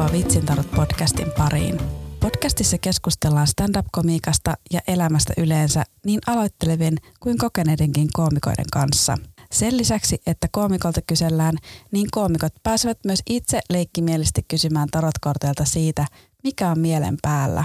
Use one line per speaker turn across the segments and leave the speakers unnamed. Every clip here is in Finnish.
Tervetuloa Vitsintarot podcastin pariin. Podcastissa keskustellaan stand-up-komiikasta ja elämästä yleensä niin aloittelevien kuin kokeneidenkin koomikoiden kanssa. Sen lisäksi, että koomikolta kysellään, niin koomikot pääsevät myös itse leikkimielisesti kysymään tarotkorteilta siitä, mikä on mielen päällä.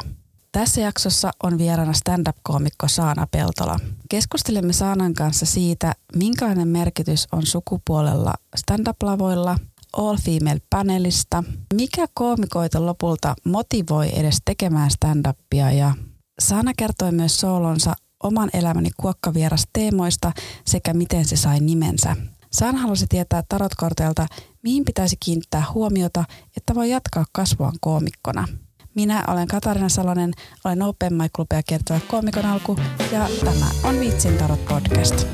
Tässä jaksossa on vieraana stand-up-koomikko Saana Peltola. Keskustelemme Saanan kanssa siitä, minkälainen merkitys on sukupuolella stand-up-lavoilla – All Female panelista. Mikä koomikoita lopulta motivoi edes tekemään stand-upia ja Sana kertoi myös soolonsa oman elämäni kuokkavieras teemoista sekä miten se sai nimensä. Sana halusi tietää tarotkorteilta, mihin pitäisi kiinnittää huomiota, että voi jatkaa kasvuaan koomikkona. Minä olen Katarina Salonen, olen Open Mic Clubia kertova koomikon alku ja tämä on Vitsin Tarot Podcast.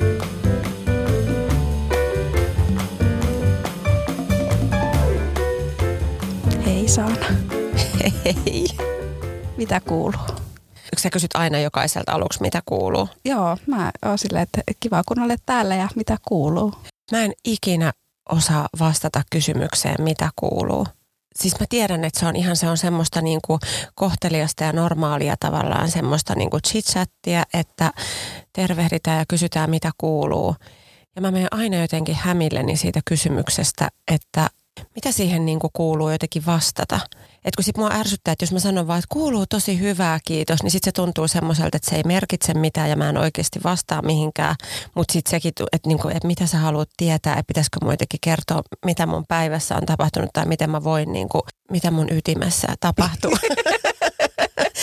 Saana.
Hei.
Mitä kuuluu?
Sä kysyt aina jokaiselta aluksi, mitä kuuluu?
Joo, mä oon silleen, että kiva kun olet täällä ja mitä kuuluu.
Mä en ikinä osaa vastata kysymykseen, mitä kuuluu. Siis mä tiedän, että se on ihan se on semmoista niin kuin kohteliasta ja normaalia tavallaan semmoista niin kuin chit-chattia, että tervehditään ja kysytään, mitä kuuluu. Ja mä menen aina jotenkin hämilleni siitä kysymyksestä, että mitä siihen niin kuin kuuluu jotenkin vastata. Et kun sit mua ärsyttää, että jos mä sanon vaan, että kuuluu tosi hyvää, kiitos, niin sitten se tuntuu semmoiselta, että se ei merkitse mitään ja mä en oikeasti vastaa mihinkään. Mutta sitten sekin, että, niinku, että mitä sä haluat tietää, että pitäisikö mun jotenkin kertoa, mitä mun päivässä on tapahtunut tai miten mä voin, niinku, mitä mun ytimessä tapahtuu.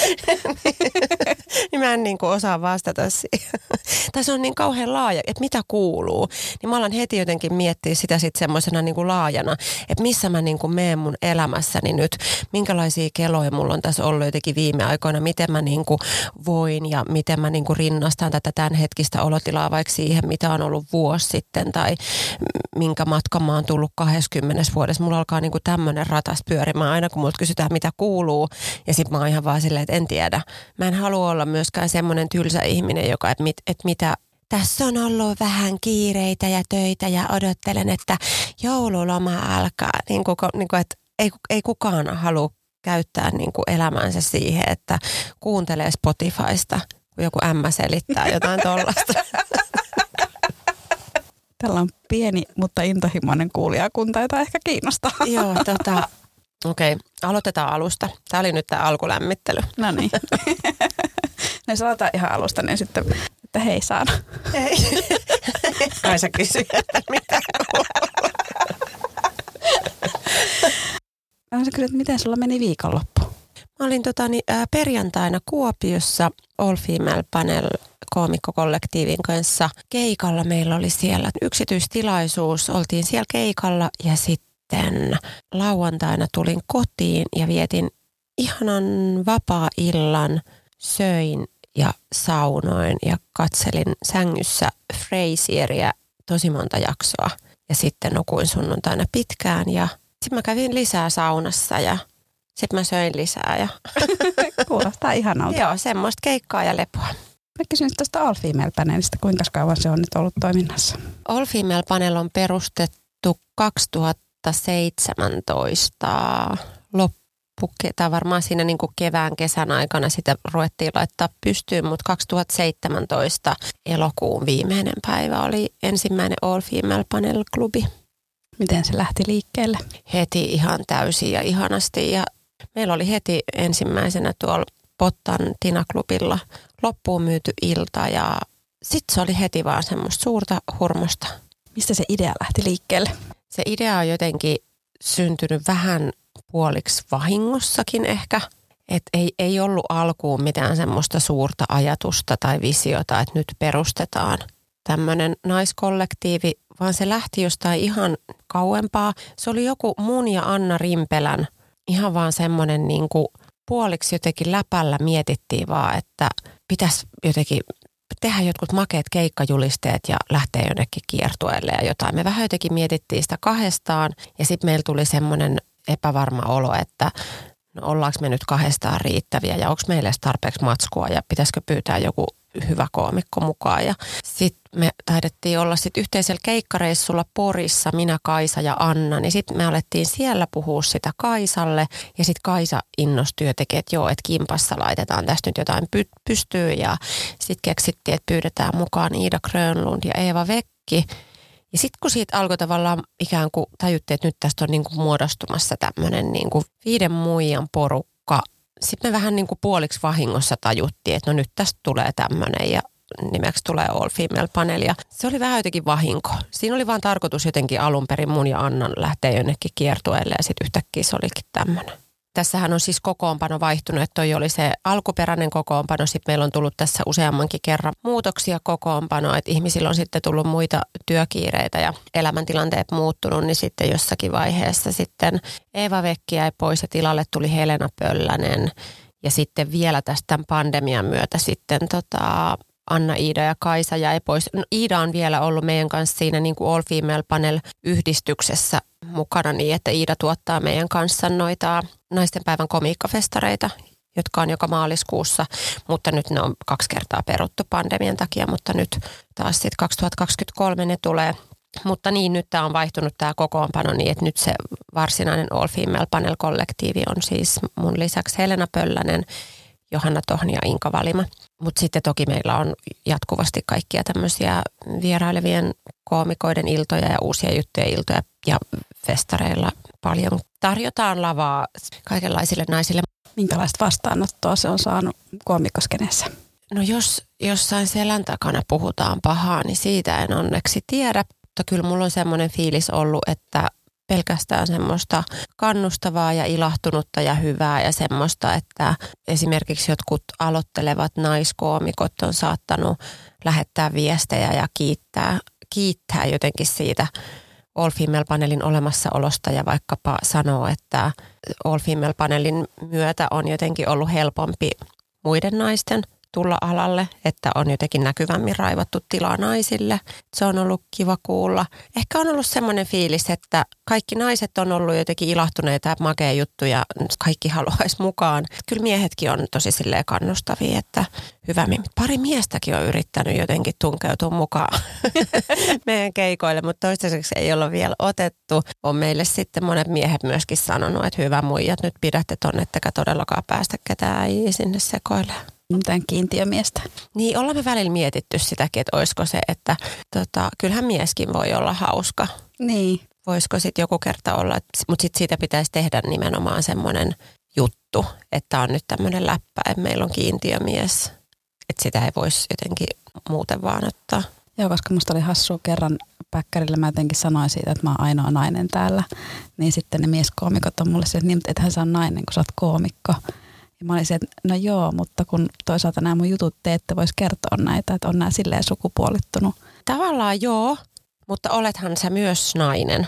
niin mä en niin kuin osaa vastata siihen. tai se on niin kauhean laaja, että mitä kuuluu. Niin mä alan heti jotenkin miettiä sitä sitten semmoisena niin kuin laajana, että missä mä niin kuin meen mun elämässäni nyt. Minkälaisia keloja mulla on tässä ollut jotenkin viime aikoina, miten mä niin kuin voin ja miten mä niin kuin rinnastan tätä tämänhetkistä olotilaa vaikka siihen, mitä on ollut vuosi sitten tai minkä matkan mä oon tullut 20 vuodessa. Mulla alkaa niin kuin tämmöinen ratas pyörimään aina, kun multa kysytään, mitä kuuluu. Ja sitten mä oon ihan vaan silleen, että en tiedä. Mä en halua olla myöskään semmoinen tylsä ihminen, joka, että mit, et mitä, tässä on ollut vähän kiireitä ja töitä ja odottelen, että joululoma alkaa. Niin kuin, niin kuin, että ei, ei kukaan halua käyttää niin kuin elämänsä siihen, että kuuntelee Spotifysta, kun joku ämmä selittää jotain tollasta.
Tällä on pieni, mutta intohimoinen kuulijakunta, jota ehkä kiinnostaa.
Joo, tota, Okei, okay, aloitetaan alusta. Tämä oli nyt tämä alkulämmittely.
No niin. ne sanotaan ihan alusta, niin sitten, että hei Saana.
Hei. Kai sä kysy, että mitä
Mä kysyä, että miten sulla meni viikonloppu?
Mä olin tota, niin, ää, perjantaina Kuopiossa All Female Panel koomikkokollektiivin kanssa keikalla. Meillä oli siellä yksityistilaisuus, oltiin siellä keikalla ja sitten sitten lauantaina tulin kotiin ja vietin ihanan vapaa-illan, söin ja saunoin ja katselin sängyssä Frasieria tosi monta jaksoa. Ja sitten nukuin sunnuntaina pitkään ja sitten mä kävin lisää saunassa ja sitten mä söin lisää. Ja...
Kuulostaa ihanalta.
Joo, semmoista keikkaa ja lepoa.
Mä kysyn tuosta All Female Panelista, kuinka kauan se on nyt ollut toiminnassa?
All Female Panel on perustettu 2000 2017 loppu, tai varmaan siinä niin kuin kevään kesän aikana sitä ruvettiin laittaa pystyyn, mutta 2017 elokuun viimeinen päivä oli ensimmäinen All Female Panel Klubi.
Miten se lähti liikkeelle?
Heti ihan täysin ja ihanasti ja meillä oli heti ensimmäisenä tuolla Pottan Tina-klubilla loppuun myyty ilta ja sitten se oli heti vaan semmoista suurta hurmosta.
Mistä se idea lähti liikkeelle?
Se idea on jotenkin syntynyt vähän puoliksi vahingossakin ehkä. Että ei, ei ollut alkuun mitään semmoista suurta ajatusta tai visiota, että nyt perustetaan tämmöinen naiskollektiivi, vaan se lähti jostain ihan kauempaa. Se oli joku mun ja Anna Rimpelän ihan vaan semmoinen niin kuin puoliksi jotenkin läpällä mietittiin vaan, että pitäisi jotenkin tehdä jotkut makeet keikkajulisteet ja lähteä jonnekin kiertueelle ja jotain. Me vähän jotenkin mietittiin sitä kahdestaan ja sitten meillä tuli semmoinen epävarma olo, että no ollaanko me nyt kahdestaan riittäviä ja onko meille tarpeeksi matskua ja pitäisikö pyytää joku hyvä koomikko mukaan. Ja sitten me taidettiin olla sit yhteisellä keikkareissulla Porissa, minä, Kaisa ja Anna, niin sitten me alettiin siellä puhua sitä Kaisalle. Ja sitten Kaisa innostui jotenkin, että joo, että kimpassa laitetaan tästä nyt jotain py- pystyy. Ja sitten keksittiin, että pyydetään mukaan Iida Grönlund ja Eeva Vekki. Ja sitten kun siitä alkoi tavallaan ikään kuin tajuttiin, että nyt tästä on niin kuin muodostumassa tämmöinen niin kuin viiden muijan porukka. Sitten me vähän niin kuin puoliksi vahingossa tajuttiin, että no nyt tästä tulee tämmöinen ja nimeksi tulee All Female Panel. Ja se oli vähän jotenkin vahinko. Siinä oli vaan tarkoitus jotenkin alun perin mun ja Annan lähteä jonnekin kiertueelle ja sitten yhtäkkiä se olikin tämmöinen. Tässähän on siis kokoonpano vaihtunut, että toi oli se alkuperäinen kokoonpano. Sitten meillä on tullut tässä useammankin kerran muutoksia kokoonpano, että ihmisillä on sitten tullut muita työkiireitä ja elämäntilanteet muuttunut, niin sitten jossakin vaiheessa sitten Eeva Vekki jäi pois ja tilalle tuli Helena Pöllänen. Ja sitten vielä tästä pandemian myötä sitten tota, Anna, Iida ja Kaisa jäi pois. No, Iida on vielä ollut meidän kanssa siinä niin kuin All Female Panel yhdistyksessä mukana niin, että Iida tuottaa meidän kanssa noita naisten päivän komiikkafestareita, jotka on joka maaliskuussa, mutta nyt ne on kaksi kertaa peruttu pandemian takia, mutta nyt taas sitten 2023 ne tulee. Mutta niin, nyt tämä on vaihtunut tämä kokoonpano niin, että nyt se varsinainen All Female Panel-kollektiivi on siis mun lisäksi Helena Pöllänen, Johanna Tohni ja Inka Valima. Mutta sitten toki meillä on jatkuvasti kaikkia tämmöisiä vierailevien koomikoiden iltoja ja uusia juttuja iltoja ja festareilla paljon tarjotaan lavaa kaikenlaisille naisille.
Minkälaista vastaanottoa se on saanut koomikoskenessä?
No jos jossain selän takana puhutaan pahaa, niin siitä en onneksi tiedä. Mutta kyllä mulla on semmoinen fiilis ollut, että pelkästään semmoista kannustavaa ja ilahtunutta ja hyvää ja semmoista, että esimerkiksi jotkut aloittelevat naiskoomikot on saattanut lähettää viestejä ja kiittää, kiittää jotenkin siitä All Female Panelin olemassaolosta ja vaikkapa sanoo, että All Female Panelin myötä on jotenkin ollut helpompi muiden naisten – tulla alalle, että on jotenkin näkyvämmin raivattu tilaa naisille. Se on ollut kiva kuulla. Ehkä on ollut semmoinen fiilis, että kaikki naiset on ollut jotenkin ilahtuneita ja makea juttu ja kaikki haluaisi mukaan. Kyllä miehetkin on tosi silleen kannustavia, että hyvä. Pari miestäkin on yrittänyt jotenkin tunkeutua mukaan meidän keikoille, mutta toistaiseksi ei olla vielä otettu. On meille sitten monet miehet myöskin sanonut, että hyvä muijat, nyt pidätte tonne, ettekä todellakaan päästä ketään sinne sekoilemaan
mitään kiintiömiestä.
Niin, ollaan me välillä mietitty sitäkin, että olisiko se, että tota, kyllähän mieskin voi olla hauska.
Niin.
Voisiko sitten joku kerta olla, mutta sitten siitä pitäisi tehdä nimenomaan semmoinen juttu, että on nyt tämmöinen läppä, että meillä on kiintiömies. Että sitä ei voisi jotenkin muuten vaan ottaa.
Joo, koska musta oli hassu kerran päkkärillä, mä jotenkin sanoin siitä, että mä oon ainoa nainen täällä. Niin sitten ne mieskoomikot on mulle se, että niin, ethän sä on nainen, kun sä oot koomikko. Ja mä olisin, että no joo, mutta kun toisaalta nämä mun jutut te ette voisi kertoa näitä, että on nämä silleen sukupuolittunut.
Tavallaan joo, mutta olethan sä myös nainen.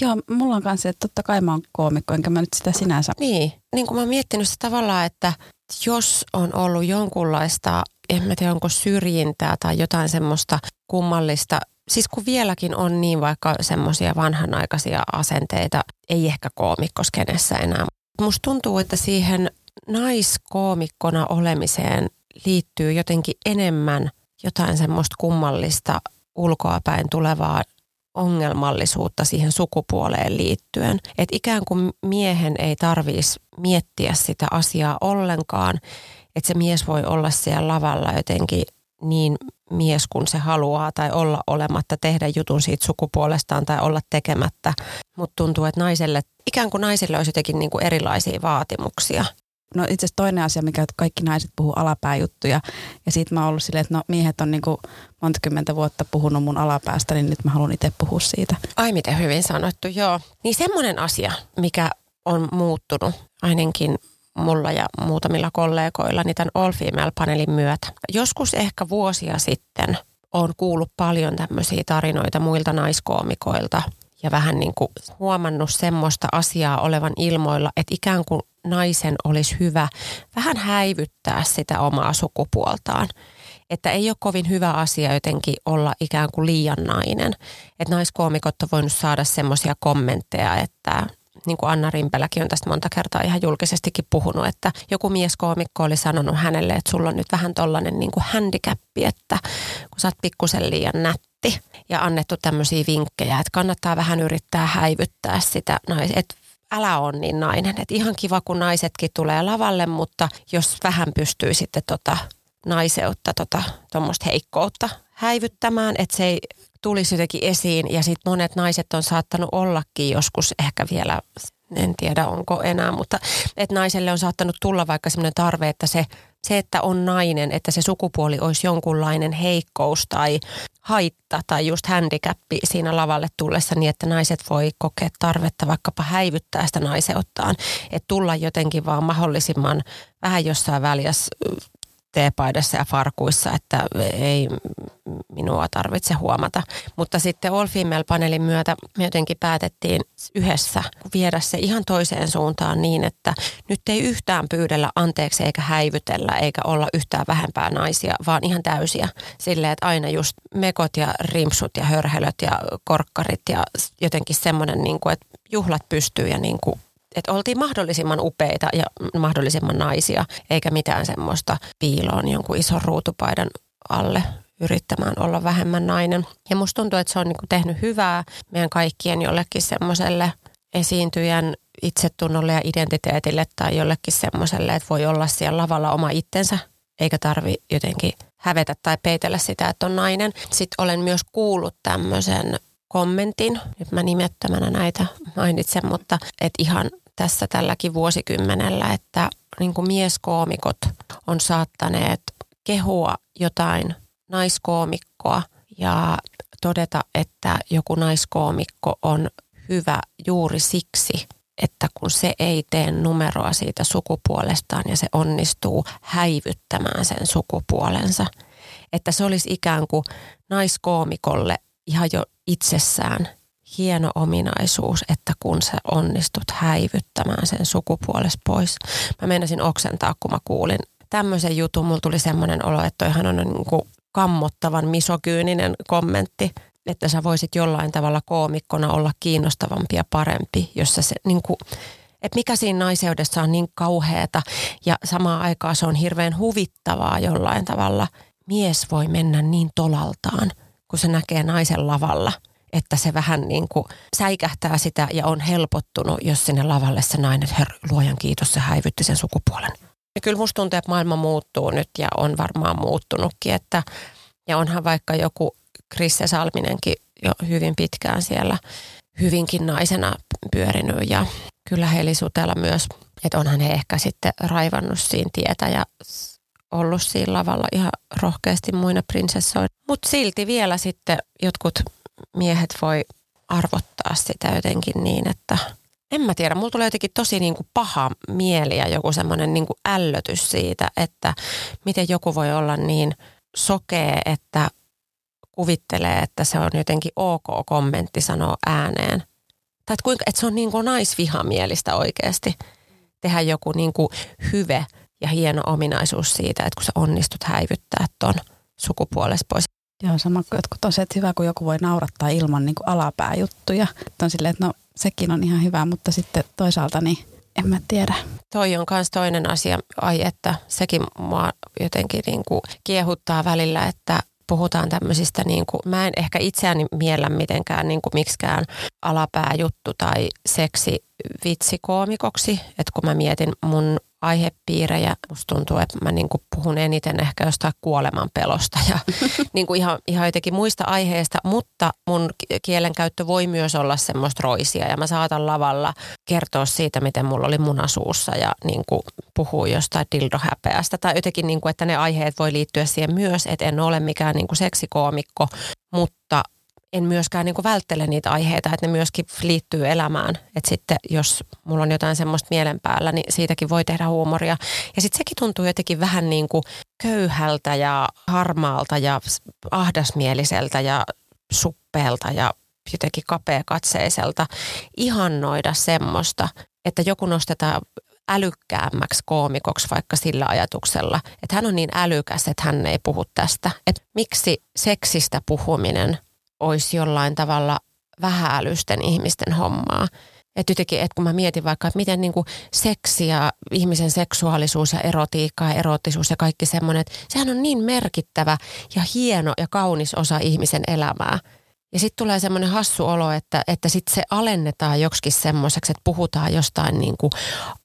Joo, mulla on kanssa, että totta kai mä oon koomikko, enkä mä nyt sitä sinänsä.
Niin, niin kuin mä oon miettinyt sitä tavallaan, että jos on ollut jonkunlaista, en mä tiedä onko syrjintää tai jotain semmoista kummallista, siis kun vieläkin on niin vaikka semmoisia vanhanaikaisia asenteita, ei ehkä koomikkoskennessä enää. Musta tuntuu, että siihen naiskoomikkona olemiseen liittyy jotenkin enemmän jotain semmoista kummallista ulkoapäin tulevaa ongelmallisuutta siihen sukupuoleen liittyen. Että ikään kuin miehen ei tarvitsisi miettiä sitä asiaa ollenkaan, että se mies voi olla siellä lavalla jotenkin niin mies kuin se haluaa tai olla olematta, tehdä jutun siitä sukupuolestaan tai olla tekemättä. Mutta tuntuu, että naiselle, ikään kuin naisille olisi jotenkin niin kuin erilaisia vaatimuksia
no itse asiassa toinen asia, mikä kaikki naiset puhuu alapääjuttuja. Ja siitä mä oon ollut silleen, että no miehet on niinku monta kymmentä vuotta puhunut mun alapäästä, niin nyt mä haluan itse puhua siitä.
Ai miten hyvin sanottu, joo. Niin semmoinen asia, mikä on muuttunut ainakin mulla ja muutamilla kollegoilla niin tämän All Female-paneelin myötä. Joskus ehkä vuosia sitten on kuullut paljon tämmöisiä tarinoita muilta naiskoomikoilta ja vähän niin kuin huomannut semmoista asiaa olevan ilmoilla, että ikään kuin naisen olisi hyvä vähän häivyttää sitä omaa sukupuoltaan. Että ei ole kovin hyvä asia jotenkin olla ikään kuin liian nainen. Että naiskoomikot on voinut saada semmoisia kommentteja, että niin kuin Anna Rimpeläkin on tästä monta kertaa ihan julkisestikin puhunut, että joku mieskoomikko oli sanonut hänelle, että sulla on nyt vähän tollainen niin kuin handicappi, että kun sä oot pikkusen liian nätti ja annettu tämmöisiä vinkkejä, että kannattaa vähän yrittää häivyttää sitä että älä on niin nainen. Että ihan kiva, kun naisetkin tulee lavalle, mutta jos vähän pystyy sitten tota naiseutta, tota, tuommoista heikkoutta häivyttämään, että se ei tulisi jotenkin esiin. Ja sitten monet naiset on saattanut ollakin joskus ehkä vielä, en tiedä onko enää, mutta että naiselle on saattanut tulla vaikka sellainen tarve, että se, se, että on nainen, että se sukupuoli olisi jonkunlainen heikkous tai haitta tai just handicappi siinä lavalle tullessa niin, että naiset voi kokea tarvetta vaikkapa häivyttää sitä naiseuttaan. Että tulla jotenkin vaan mahdollisimman vähän jossain väliässä teepaidassa ja farkuissa, että ei minua tarvitse huomata. Mutta sitten All Female-paneelin myötä me jotenkin päätettiin yhdessä viedä se ihan toiseen suuntaan niin, että nyt ei yhtään pyydellä anteeksi eikä häivytellä eikä olla yhtään vähempää naisia, vaan ihan täysiä. Silleen, että aina just mekot ja rimpsut ja hörhelöt ja korkkarit ja jotenkin semmoinen, niin kuin, että juhlat pystyy ja niin kuin että oltiin mahdollisimman upeita ja mahdollisimman naisia, eikä mitään semmoista piiloon jonkun ison ruutupaidan alle yrittämään olla vähemmän nainen. Ja musta tuntuu, että se on niinku tehnyt hyvää meidän kaikkien jollekin semmoiselle esiintyjän itsetunnolle ja identiteetille tai jollekin semmoiselle, että voi olla siellä lavalla oma itsensä, eikä tarvi jotenkin hävetä tai peitellä sitä, että on nainen. Sitten olen myös kuullut tämmöisen kommentin, nyt mä nimettömänä näitä mainitsen, mutta että ihan tässä tälläkin vuosikymmenellä, että niin kuin mieskoomikot on saattaneet kehua jotain naiskoomikkoa ja todeta, että joku naiskoomikko on hyvä juuri siksi, että kun se ei tee numeroa siitä sukupuolestaan ja se onnistuu häivyttämään sen sukupuolensa, että se olisi ikään kuin naiskoomikolle ihan jo itsessään hieno ominaisuus, että kun sä onnistut häivyttämään sen sukupuolesta pois. Mä menisin oksentaa, kun mä kuulin tämmöisen jutun. Mulla tuli semmoinen olo, että toihan on niin kuin kammottavan misokyyninen kommentti, että sä voisit jollain tavalla koomikkona olla kiinnostavampi ja parempi, jossa se niin kuin, että mikä siinä naiseudessa on niin kauheata ja samaan aikaan se on hirveän huvittavaa jollain tavalla. Mies voi mennä niin tolaltaan, kun se näkee naisen lavalla – että se vähän niin kuin säikähtää sitä ja on helpottunut, jos sinne lavalle se nainen, her, luojan kiitos, se häivytti sen sukupuolen. Ja kyllä musta tuntuu, että maailma muuttuu nyt ja on varmaan muuttunutkin, että ja onhan vaikka joku Krisse Salminenkin jo hyvin pitkään siellä hyvinkin naisena pyörinyt ja kyllä Heli Sutela myös, että onhan he ehkä sitten raivannut siinä tietä ja ollut siinä lavalla ihan rohkeasti muina prinsessoina. Mutta silti vielä sitten jotkut miehet voi arvottaa sitä jotenkin niin, että en mä tiedä, mulla tulee jotenkin tosi niin kuin paha mieli ja joku semmoinen niin kuin ällötys siitä, että miten joku voi olla niin sokee, että kuvittelee, että se on jotenkin ok kommentti sanoa ääneen. Tai että, kuinka, että se on niin kuin naisvihamielistä oikeasti tehdä joku niin kuin hyve ja hieno ominaisuus siitä, että kun sä onnistut häivyttää ton sukupuolesta pois.
Joo, sama kuin jotkut tosiaan, että hyvä, kun joku voi naurattaa ilman niin kuin alapääjuttuja. Että on silleen, että no sekin on ihan hyvä, mutta sitten toisaalta niin en mä tiedä.
Toi on myös toinen asia, ai että sekin mua jotenkin niin kuin kiehuttaa välillä, että puhutaan tämmöisistä, niin kuin, mä en ehkä itseäni miellä mitenkään niin kuin miksikään alapääjuttu tai seksi vitsikoomikoksi, että kun mä mietin mun aihepiirejä. Musta tuntuu, että mä niin puhun eniten ehkä jostain kuoleman pelosta ja niin kuin ihan, ihan jotenkin muista aiheista, mutta mun kielenkäyttö voi myös olla semmoista roisia ja mä saatan lavalla kertoa siitä, miten mulla oli munasuussa ja niin kuin puhuu jostain dildohäpeästä tai jotenkin, niin kuin, että ne aiheet voi liittyä siihen myös, että en ole mikään niin kuin seksikoomikko, mutta en myöskään niin kuin välttele niitä aiheita, että ne myöskin liittyy elämään. Että sitten jos mulla on jotain semmoista mielen päällä, niin siitäkin voi tehdä huumoria. Ja sitten sekin tuntuu jotenkin vähän niin kuin köyhältä ja harmaalta ja ahdasmieliseltä ja suppeelta ja jotenkin kapeakatseiselta ihannoida semmoista, että joku nostetaan älykkäämmäksi koomikoksi vaikka sillä ajatuksella, että hän on niin älykäs, että hän ei puhu tästä. Että miksi seksistä puhuminen olisi jollain tavalla vähäälysten ihmisten hommaa. Että jotenkin, että kun mä mietin vaikka, että miten niin kuin seksi ja ihmisen seksuaalisuus ja erotiikka ja erottisuus ja kaikki semmoinen, että sehän on niin merkittävä ja hieno ja kaunis osa ihmisen elämää. Ja sitten tulee semmoinen hassu olo, että, että sitten se alennetaan joksikin semmoiseksi, että puhutaan jostain niin kuin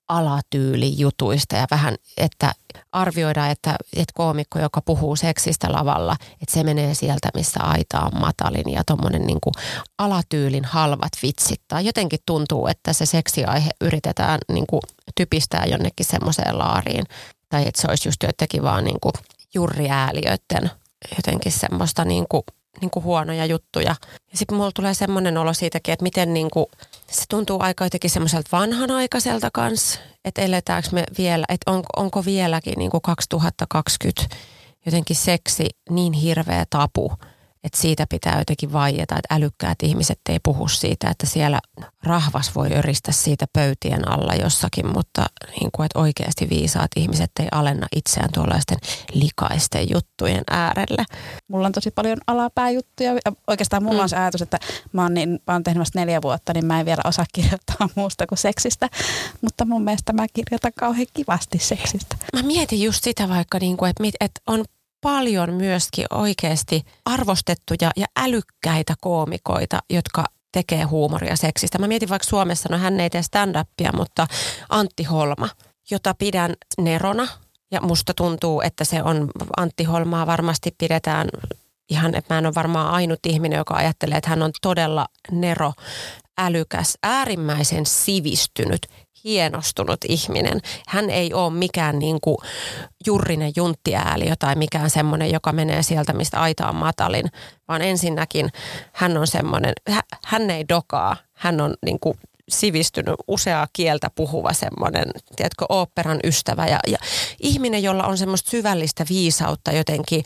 alatyylijutuista ja vähän, että arvioidaan, että, että koomikko, joka puhuu seksistä lavalla, että se menee sieltä, missä aita on matalin ja tuommoinen niin alatyylin halvat vitsit. Tai jotenkin tuntuu, että se seksiaihe yritetään niin kuin typistää jonnekin semmoiseen laariin. Tai että se olisi just jotenkin vaan niin kuin jurriääliöiden jotenkin semmoista niin kuin niin kuin huonoja juttuja. Ja sitten mulla tulee semmoinen olo siitäkin, että miten niin kuin, se tuntuu aika jotenkin semmoiselta vanhanaikaiselta kanssa, että eletäänkö me vielä, että on, onko vieläkin niin kuin 2020 jotenkin seksi niin hirveä tapu, että siitä pitää jotenkin vaieta, että älykkäät ihmiset ei puhu siitä, että siellä rahvas voi öristä siitä pöytien alla jossakin, mutta niin kuin, että oikeasti viisaat ihmiset ei alenna itseään tuollaisten likaisten juttujen äärelle.
Mulla on tosi paljon alapääjuttuja. Oikeastaan mulla mm. on se ajatus, että mä oon, niin, mä oon tehnyt vasta neljä vuotta, niin mä en vielä osaa kirjoittaa muusta kuin seksistä. Mutta mun mielestä mä kirjoitan kauhean kivasti seksistä.
Mä mietin just sitä vaikka, niin kuin, että, että on paljon myöskin oikeasti arvostettuja ja älykkäitä koomikoita, jotka tekee huumoria seksistä. Mä mietin vaikka Suomessa, no hän ei tee stand-upia, mutta Antti Holma, jota pidän nerona. Ja musta tuntuu, että se on, Antti Holmaa varmasti pidetään ihan, että mä en ole varmaan ainut ihminen, joka ajattelee, että hän on todella nero, älykäs, äärimmäisen sivistynyt, hienostunut ihminen. Hän ei ole mikään niin kuin jurrinen junttiääliö tai mikään semmoinen, joka menee sieltä, mistä aita on matalin, vaan ensinnäkin hän on semmoinen, hän ei dokaa, hän on niin kuin sivistynyt, useaa kieltä puhuva semmoinen, tiedätkö, oopperan ystävä ja, ja ihminen, jolla on semmoista syvällistä viisautta jotenkin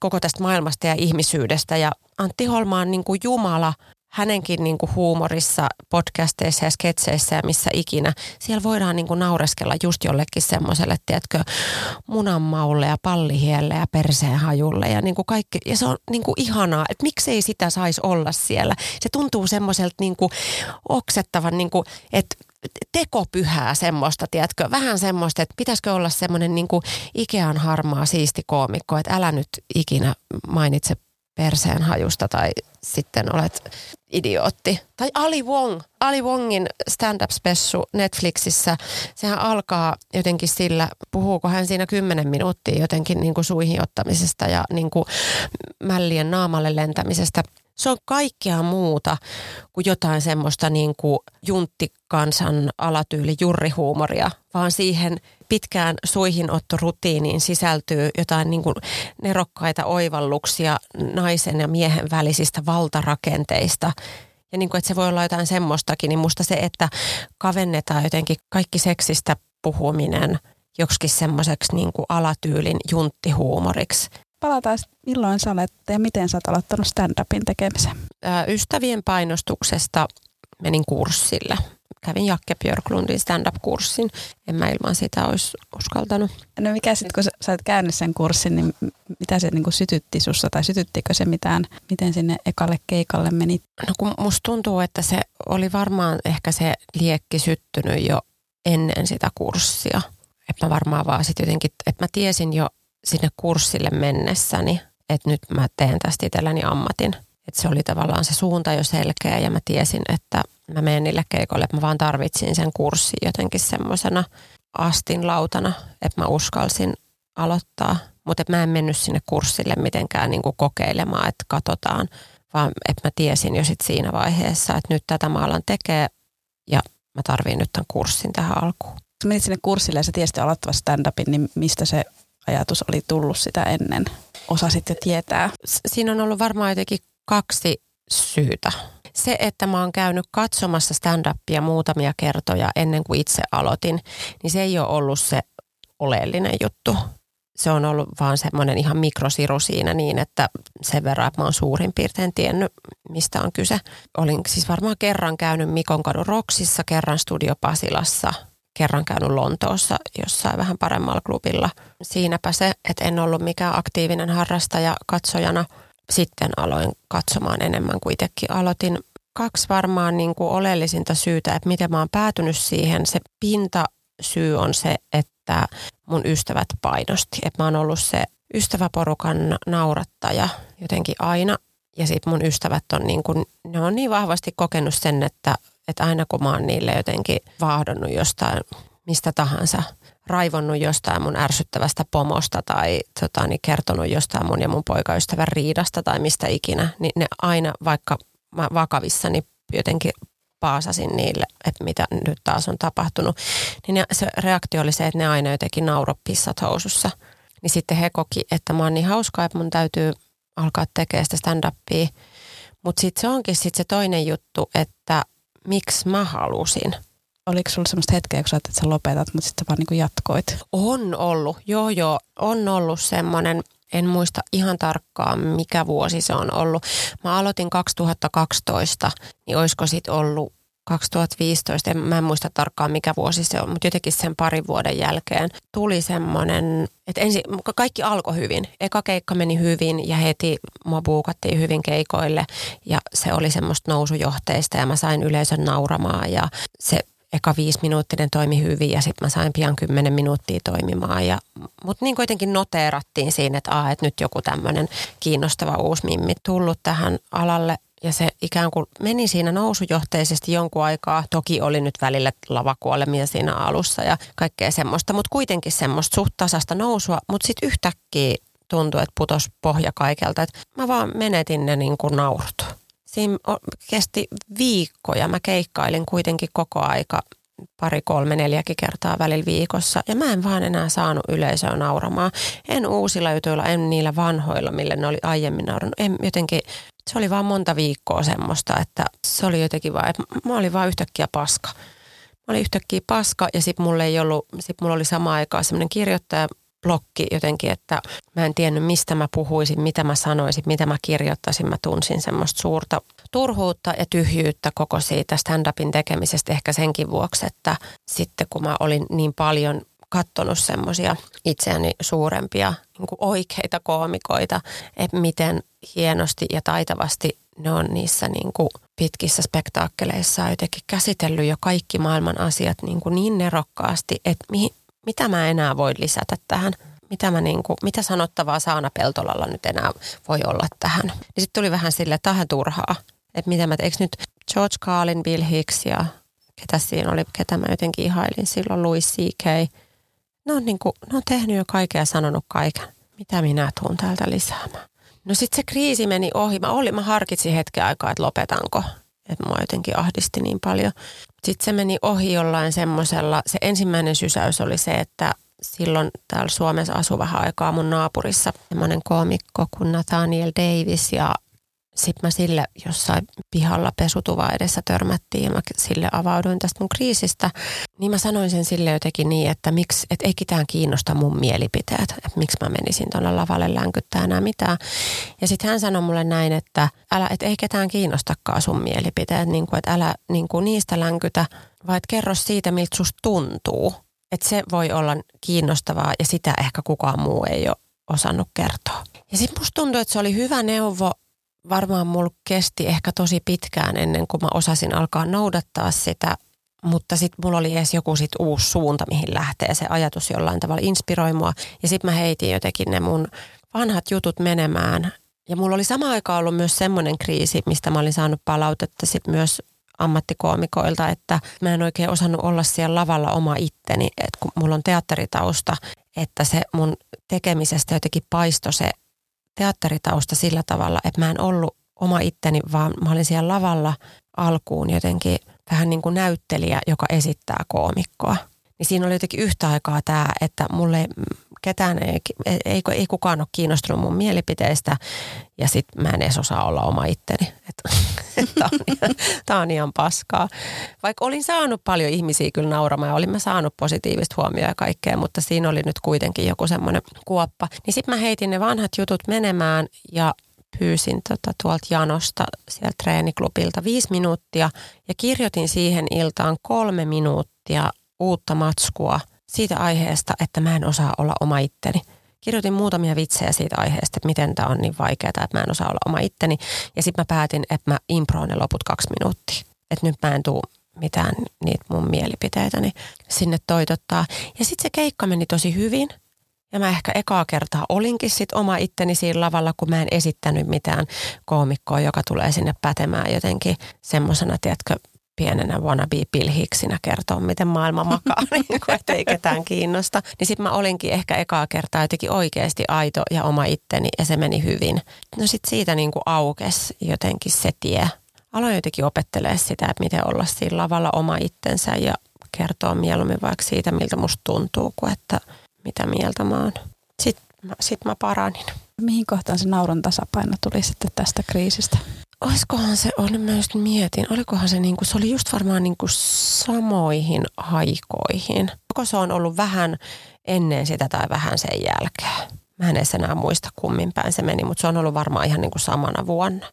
koko tästä maailmasta ja ihmisyydestä. Ja Antti Holma on niin kuin Jumala hänenkin niin kuin huumorissa, podcasteissa ja sketseissä ja missä ikinä, siellä voidaan niin kuin naureskella just jollekin semmoiselle, tiedätkö, munanmaulle ja pallihielle ja perseenhajulle ja niin kuin kaikki. Ja se on niin kuin ihanaa, että miksei sitä saisi olla siellä. Se tuntuu semmoiselta niin kuin oksettavan, niin kuin, että tekopyhää semmoista, tiedätkö, vähän semmoista, että pitäisikö olla semmoinen niin kuin Ikean harmaa siisti koomikko, että älä nyt ikinä mainitse perseen hajusta tai sitten olet idiootti. Tai Ali Wong, Ali Wongin stand-up-spessu Netflixissä, sehän alkaa jotenkin sillä, puhuuko hän siinä kymmenen minuuttia jotenkin niin kuin suihin ottamisesta ja niin kuin mällien naamalle lentämisestä. Se on kaikkea muuta kuin jotain semmoista niin kuin junttikansan alatyyli jurrihuumoria, vaan siihen pitkään suihinottorutiiniin sisältyy jotain niin kuin nerokkaita oivalluksia naisen ja miehen välisistä valtarakenteista. Ja niin kuin, että se voi olla jotain semmoistakin, niin musta se, että kavennetaan jotenkin kaikki seksistä puhuminen joksikin semmoiseksi niin alatyylin junttihuumoriksi.
Palataan, milloin sä olet ja miten sä olet aloittanut stand-upin tekemisen?
Ystävien painostuksesta menin kurssille kävin Jakke Björklundin stand-up-kurssin. En mä ilman sitä olisi uskaltanut.
No mikä sitten, kun sä, sä oot käynyt sen kurssin, niin mitä se niin sytytti sussa tai sytyttikö se mitään? Miten sinne ekalle keikalle meni?
No kun musta tuntuu, että se oli varmaan ehkä se liekki syttynyt jo ennen sitä kurssia. Että mä varmaan vaan sitten jotenkin, että mä tiesin jo sinne kurssille mennessäni, että nyt mä teen tästä itselläni ammatin. Että se oli tavallaan se suunta jo selkeä ja mä tiesin, että mä menen niille keikoille, että mä vaan tarvitsin sen kurssin jotenkin semmoisena astin lautana, että mä uskalsin aloittaa. Mutta mä en mennyt sinne kurssille mitenkään niin kuin kokeilemaan, että katsotaan, vaan että mä tiesin jo sit siinä vaiheessa, että nyt tätä mä alan tekee ja mä tarviin nyt tämän kurssin tähän alkuun.
Kun menit sinne kurssille ja sä tiesit aloittava stand-upin, niin mistä se ajatus oli tullut sitä ennen? Osasit jo tietää.
Siinä on ollut varmaan jotenkin kaksi syytä. Se, että mä oon käynyt katsomassa stand-upia muutamia kertoja ennen kuin itse aloitin, niin se ei ole ollut se oleellinen juttu. Se on ollut vaan semmoinen ihan mikrosiru siinä niin, että sen verran, että mä oon suurin piirtein tiennyt, mistä on kyse. Olin siis varmaan kerran käynyt Mikonkadun Roksissa, kerran Studio Pasilassa, kerran käynyt Lontoossa jossain vähän paremmalla klubilla. Siinäpä se, että en ollut mikään aktiivinen harrastaja katsojana – sitten aloin katsomaan enemmän kuin itsekin aloitin kaksi varmaan niin kuin oleellisinta syytä, että miten mä oon päätynyt siihen. Se pintasyy on se, että mun ystävät painosti. Että mä oon ollut se ystäväporukan naurattaja jotenkin aina. Ja sitten mun ystävät on niin kuin, ne on niin vahvasti kokenut sen, että, että aina kun mä oon niille jotenkin vaahdonnut jostain mistä tahansa, raivonnut jostain mun ärsyttävästä pomosta tai tota, niin kertonut jostain mun ja mun poikaystävän riidasta tai mistä ikinä, niin ne aina, vaikka mä vakavissani jotenkin paasasin niille, että mitä nyt taas on tapahtunut, niin ne, se reaktio oli se, että ne aina jotenkin nauro pissat housussa. Niin sitten he koki, että mä oon niin hauskaa, että mun täytyy alkaa tekemään sitä stand-upia. Mutta sitten se onkin sit se toinen juttu, että miksi mä halusin.
Oliko sulla semmoista hetkeä, kun sä että sä lopetat, mutta sitten vaan niin jatkoit?
On ollut, joo joo, on ollut semmoinen, en muista ihan tarkkaan mikä vuosi se on ollut. Mä aloitin 2012, niin olisiko sitten ollut 2015, en, mä en muista tarkkaan mikä vuosi se on, mutta jotenkin sen parin vuoden jälkeen tuli semmoinen, että ensin kaikki alkoi hyvin. Eka keikka meni hyvin ja heti mua buukattiin hyvin keikoille ja se oli semmoista nousujohteista ja mä sain yleisön nauramaan ja se eka viisi minuuttinen toimi hyvin ja sitten mä sain pian kymmenen minuuttia toimimaan. Ja, mutta niin kuitenkin noteerattiin siinä, että, aa, että nyt joku tämmöinen kiinnostava uusi mimmi tullut tähän alalle ja se ikään kuin meni siinä nousujohteisesti jonkun aikaa. Toki oli nyt välillä lavakuolemia siinä alussa ja kaikkea semmoista, mutta kuitenkin semmoista suht tasasta nousua. Mutta sitten yhtäkkiä tuntui, että putos pohja kaikelta. Et mä vaan menetin ne niin kuin naurut. Siinä kesti viikkoja. Mä keikkailin kuitenkin koko aika pari, kolme, neljäkin kertaa välillä viikossa. Ja mä en vaan enää saanut yleisöä nauramaan. En uusilla jutuilla, en niillä vanhoilla, millä ne oli aiemmin naurannut. En jotenkin, se oli vaan monta viikkoa semmoista, että se oli jotenkin vaan, että mä olin vaan yhtäkkiä paska. Mä olin yhtäkkiä paska ja sitten mulla ei ollut, sit mulla oli sama aikaa semmoinen kirjoittaja, blokki jotenkin, että mä en tiennyt mistä mä puhuisin, mitä mä sanoisin, mitä mä kirjoittaisin. Mä tunsin semmoista suurta turhuutta ja tyhjyyttä koko siitä stand-upin tekemisestä ehkä senkin vuoksi, että sitten kun mä olin niin paljon kattonut semmoisia itseäni suurempia niin oikeita koomikoita, että miten hienosti ja taitavasti ne on niissä niin kuin pitkissä spektaakkeleissa jotenkin käsitellyt jo kaikki maailman asiat niin, kuin niin nerokkaasti, että mihin, mitä mä enää voin lisätä tähän? Mitä, mä niin kuin, mitä sanottavaa Saana Peltolalla nyt enää voi olla tähän? Niin sitten tuli vähän sille, tähän turhaa. Että mitä mä, eikö nyt George Carlin, Bill Hicks ja ketä siinä oli, ketä mä jotenkin ihailin silloin, Louis C.K. Ne on, niin kuin, ne on tehnyt jo kaiken ja sanonut kaiken. Mitä minä tuun täältä lisäämään? No sitten se kriisi meni ohi. Mä, olin, mä harkitsin hetken aikaa, että lopetanko. Että mua jotenkin ahdisti niin paljon. Sitten se meni ohi jollain semmoisella, se ensimmäinen sysäys oli se, että silloin täällä Suomessa asui vähän aikaa mun naapurissa semmoinen koomikko kuin Nathaniel Davis ja sitten mä sille jossain pihalla pesutuva edessä törmättiin ja mä sille avauduin tästä mun kriisistä. Niin mä sanoin sen sille jotenkin niin, että miksi, et ei ketään kiinnosta mun mielipiteet. Että miksi mä menisin tuonne lavalle länkyttää enää mitään. Ja sitten hän sanoi mulle näin, että älä, et ei ketään kiinnostakaan sun mielipiteet. Niin kuin, että älä niin kuin niistä länkytä, vaan kerro siitä, miltä susta tuntuu. Että se voi olla kiinnostavaa ja sitä ehkä kukaan muu ei ole osannut kertoa. Ja sitten musta tuntuu, että se oli hyvä neuvo varmaan mulla kesti ehkä tosi pitkään ennen kuin mä osasin alkaa noudattaa sitä, mutta sitten mulla oli edes joku sit uusi suunta, mihin lähtee se ajatus jollain tavalla inspiroi mua. Ja sitten mä heitin jotenkin ne mun vanhat jutut menemään. Ja mulla oli sama aika ollut myös semmoinen kriisi, mistä mä olin saanut palautetta sit myös ammattikoomikoilta, että mä en oikein osannut olla siellä lavalla oma itteni, että kun mulla on teatteritausta, että se mun tekemisestä jotenkin paisto se teatteritausta sillä tavalla, että mä en ollut oma itteni, vaan mä olin siellä lavalla alkuun jotenkin vähän niin kuin näyttelijä, joka esittää koomikkoa. Niin siinä oli jotenkin yhtä aikaa tämä, että mulle ketään ei, ei, ei kukaan ole kiinnostunut mun mielipiteistä ja sitten mä en edes osaa olla oma itteni. Tämä on, on ihan paskaa. Vaikka olin saanut paljon ihmisiä kyllä nauramaan ja olin mä saanut positiivista huomioa ja kaikkea, mutta siinä oli nyt kuitenkin joku semmoinen kuoppa. Niin sitten mä heitin ne vanhat jutut menemään ja pyysin tota, tuolta janosta sieltä treeniklubilta viisi minuuttia ja kirjoitin siihen iltaan kolme minuuttia uutta matskua siitä aiheesta, että mä en osaa olla oma itteni. kirjoitin muutamia vitsejä siitä aiheesta, että miten tämä on niin vaikeaa, että mä en osaa olla oma itteni. Ja sitten mä päätin, että mä improon ne loput kaksi minuuttia. Että nyt mä en tuu mitään niitä mun mielipiteitäni sinne toitottaa. Ja sitten se keikka meni tosi hyvin. Ja mä ehkä ekaa kertaa olinkin sit oma itteni siinä lavalla, kun mä en esittänyt mitään koomikkoa, joka tulee sinne pätemään jotenkin semmoisena, tiedätkö, pienenä wannabe pilhiksinä kertoa, miten maailma makaa, niin kuin, että ei ketään kiinnosta. Niin sitten mä olinkin ehkä ekaa kertaa jotenkin oikeasti aito ja oma itteni ja se meni hyvin. No sitten siitä niin kuin aukes jotenkin se tie. Aloin jotenkin opettelee sitä, että miten olla siinä lavalla oma itsensä ja kertoa mieluummin vaikka siitä, miltä musta tuntuu, kuin että mitä mieltä mä oon. Sitten mä, sit mä paranin.
Mihin kohtaan se naurun tasapaino tuli sitten tästä kriisistä?
Olisikohan se, on, mä just mietin, olikohan se niinku, se oli just varmaan niinku samoihin aikoihin. Onko se on ollut vähän ennen sitä tai vähän sen jälkeen? Mä en edes enää muista kummin päin se meni, mutta se on ollut varmaan ihan niinku samana vuonna.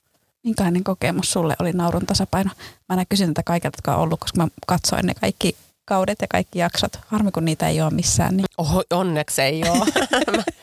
Minkälainen kokemus sulle oli naurun tasapaino? Mä aina kysyn tätä kaikilta, jotka on ollut, koska mä katsoin ne kaikki kaudet ja kaikki jaksot. Harmi, kun niitä ei ole missään. Niin.
Oho, onneksi ei ole.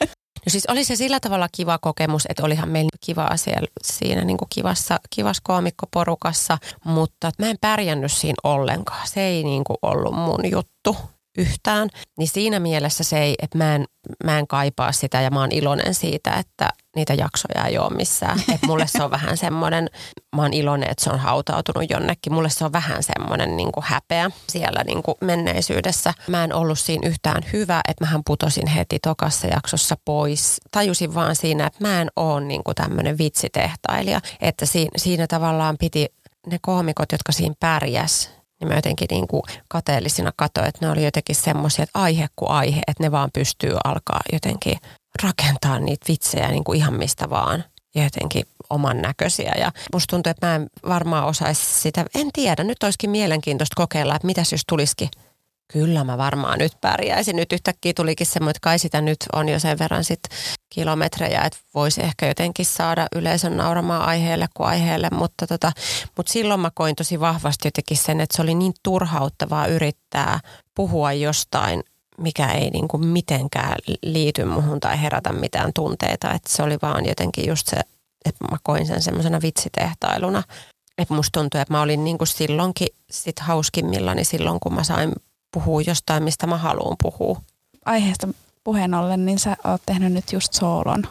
No siis oli se sillä tavalla kiva kokemus, että olihan meillä kiva asia siinä niin kuin kivassa, kivassa koomikkoporukassa, mutta mä en pärjännyt siinä ollenkaan. Se ei niin kuin ollut mun juttu yhtään. Niin siinä mielessä se ei, että mä en, mä en kaipaa sitä ja mä oon iloinen siitä, että niitä jaksoja ei ole missään. Että mulle se on vähän semmoinen, mä oon iloinen, että se on hautautunut jonnekin. Mulle se on vähän semmoinen niin kuin häpeä siellä niin kuin menneisyydessä. Mä en ollut siinä yhtään hyvä, että mähän putosin heti tokassa jaksossa pois. Tajusin vaan siinä, että mä en ole niin kuin tämmöinen vitsitehtailija. Että siinä, siinä tavallaan piti ne koomikot, jotka siinä pärjäs, niin mä jotenkin niin kuin kateellisina katsoin, että ne oli jotenkin semmoisia, että aihe kuin aihe, että ne vaan pystyy alkaa jotenkin rakentaa niitä vitsejä niin kuin ihan mistä vaan ja jotenkin oman näköisiä. Ja musta tuntuu, että mä en varmaan osaisi sitä, en tiedä, nyt olisikin mielenkiintoista kokeilla, että mitäs jos tulisikin kyllä mä varmaan nyt pärjäisin. Nyt yhtäkkiä tulikin semmoinen, että kai sitä nyt on jo sen verran sit kilometrejä, että voisi ehkä jotenkin saada yleisön nauramaan aiheelle kuin aiheelle, mutta, tota, mutta silloin mä koin tosi vahvasti jotenkin sen, että se oli niin turhauttavaa yrittää puhua jostain, mikä ei niin kuin mitenkään liity muhun tai herätä mitään tunteita, että se oli vaan jotenkin just se, että mä koin sen semmoisena vitsitehtailuna. Että musta tuntui, että mä olin niin kuin silloinkin sit hauskimmillani silloin, kun mä sain puhua jostain, mistä mä haluan puhua.
Aiheesta puheen ollen, niin sä oot tehnyt nyt just soolon.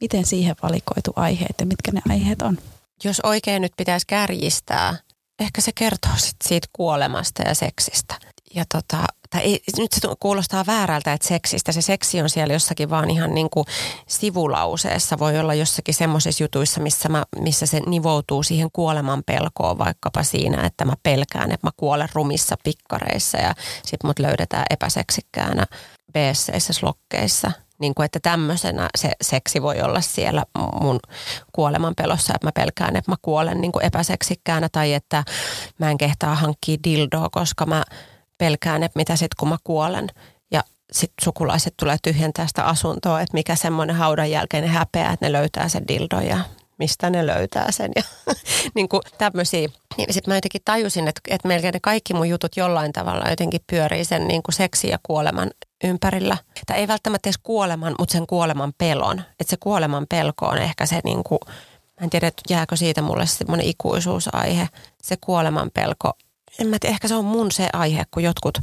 Miten siihen valikoitu aiheet ja mitkä ne aiheet on?
Jos oikein nyt pitäisi kärjistää, ehkä se kertoo sit siitä kuolemasta ja seksistä. Ja tota, tai ei, nyt se kuulostaa väärältä, että seksistä. Se seksi on siellä jossakin vaan ihan niin kuin sivulauseessa. Voi olla jossakin semmoisissa jutuissa, missä, mä, missä se nivoutuu siihen kuoleman pelkoon, vaikkapa siinä, että mä pelkään, että mä kuolen rumissa pikkareissa ja sit mut löydetään epäseksikkäänä beesseissä, slokkeissa. Niin kuin, että tämmöisenä se seksi voi olla siellä mun kuoleman pelossa, että mä pelkään, että mä kuolen niin kuin epäseksikkäänä tai että mä en kehtaa hankkia dildoa, koska mä pelkään, että mitä sitten kun mä kuolen. Ja sitten sukulaiset tulee tyhjentää sitä asuntoa, että mikä semmoinen haudan jälkeinen häpeä, että ne löytää sen dildon ja mistä ne löytää sen ja niin kuin tämmöisiä. Niin sitten mä jotenkin tajusin, että, että melkein ne kaikki mun jutut jollain tavalla jotenkin pyörii sen niin kuin seksi ja kuoleman ympärillä. Tai ei välttämättä edes kuoleman, mutta sen kuoleman pelon. Että se kuoleman pelko on ehkä se niin kuin, mä en tiedä, jääkö siitä mulle semmoinen ikuisuusaihe. Se kuoleman pelko en mä tiedä, ehkä se on mun se aihe, kun jotkut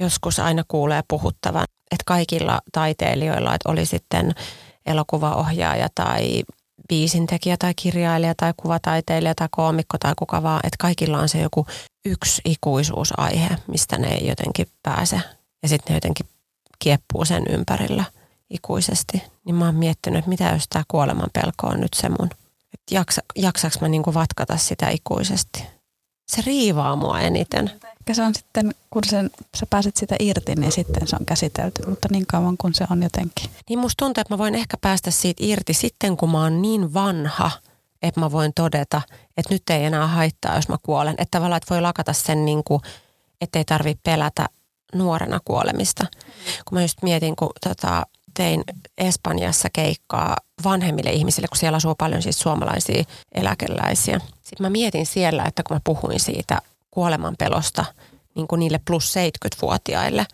joskus aina kuulee puhuttavan, että kaikilla taiteilijoilla, että oli sitten elokuvaohjaaja tai biisintekijä tai kirjailija tai kuvataiteilija tai koomikko tai kuka vaan, että kaikilla on se joku yksi ikuisuusaihe, mistä ne ei jotenkin pääse. Ja sitten ne jotenkin kieppuu sen ympärillä ikuisesti. Niin mä oon miettinyt, että mitä jos tämä kuoleman pelko on nyt se mun. Että jaksa, jaksaks mä niinku vatkata sitä ikuisesti se riivaa mua eniten.
Ja se on sitten, kun sen, sä pääset sitä irti, niin sitten se on käsitelty, mutta niin kauan kun se on jotenkin.
Niin musta tuntuu, että mä voin ehkä päästä siitä irti sitten, kun mä oon niin vanha, että mä voin todeta, että nyt ei enää haittaa, jos mä kuolen. Että tavallaan, että voi lakata sen niin kuin, ettei tarvitse pelätä nuorena kuolemista. Kun mä just mietin, kun tota, tein Espanjassa keikkaa vanhemmille ihmisille, kun siellä asuu paljon siis suomalaisia eläkeläisiä. Sitten mä mietin siellä, että kun mä puhuin siitä kuoleman pelosta niin kuin niille plus 70-vuotiaille,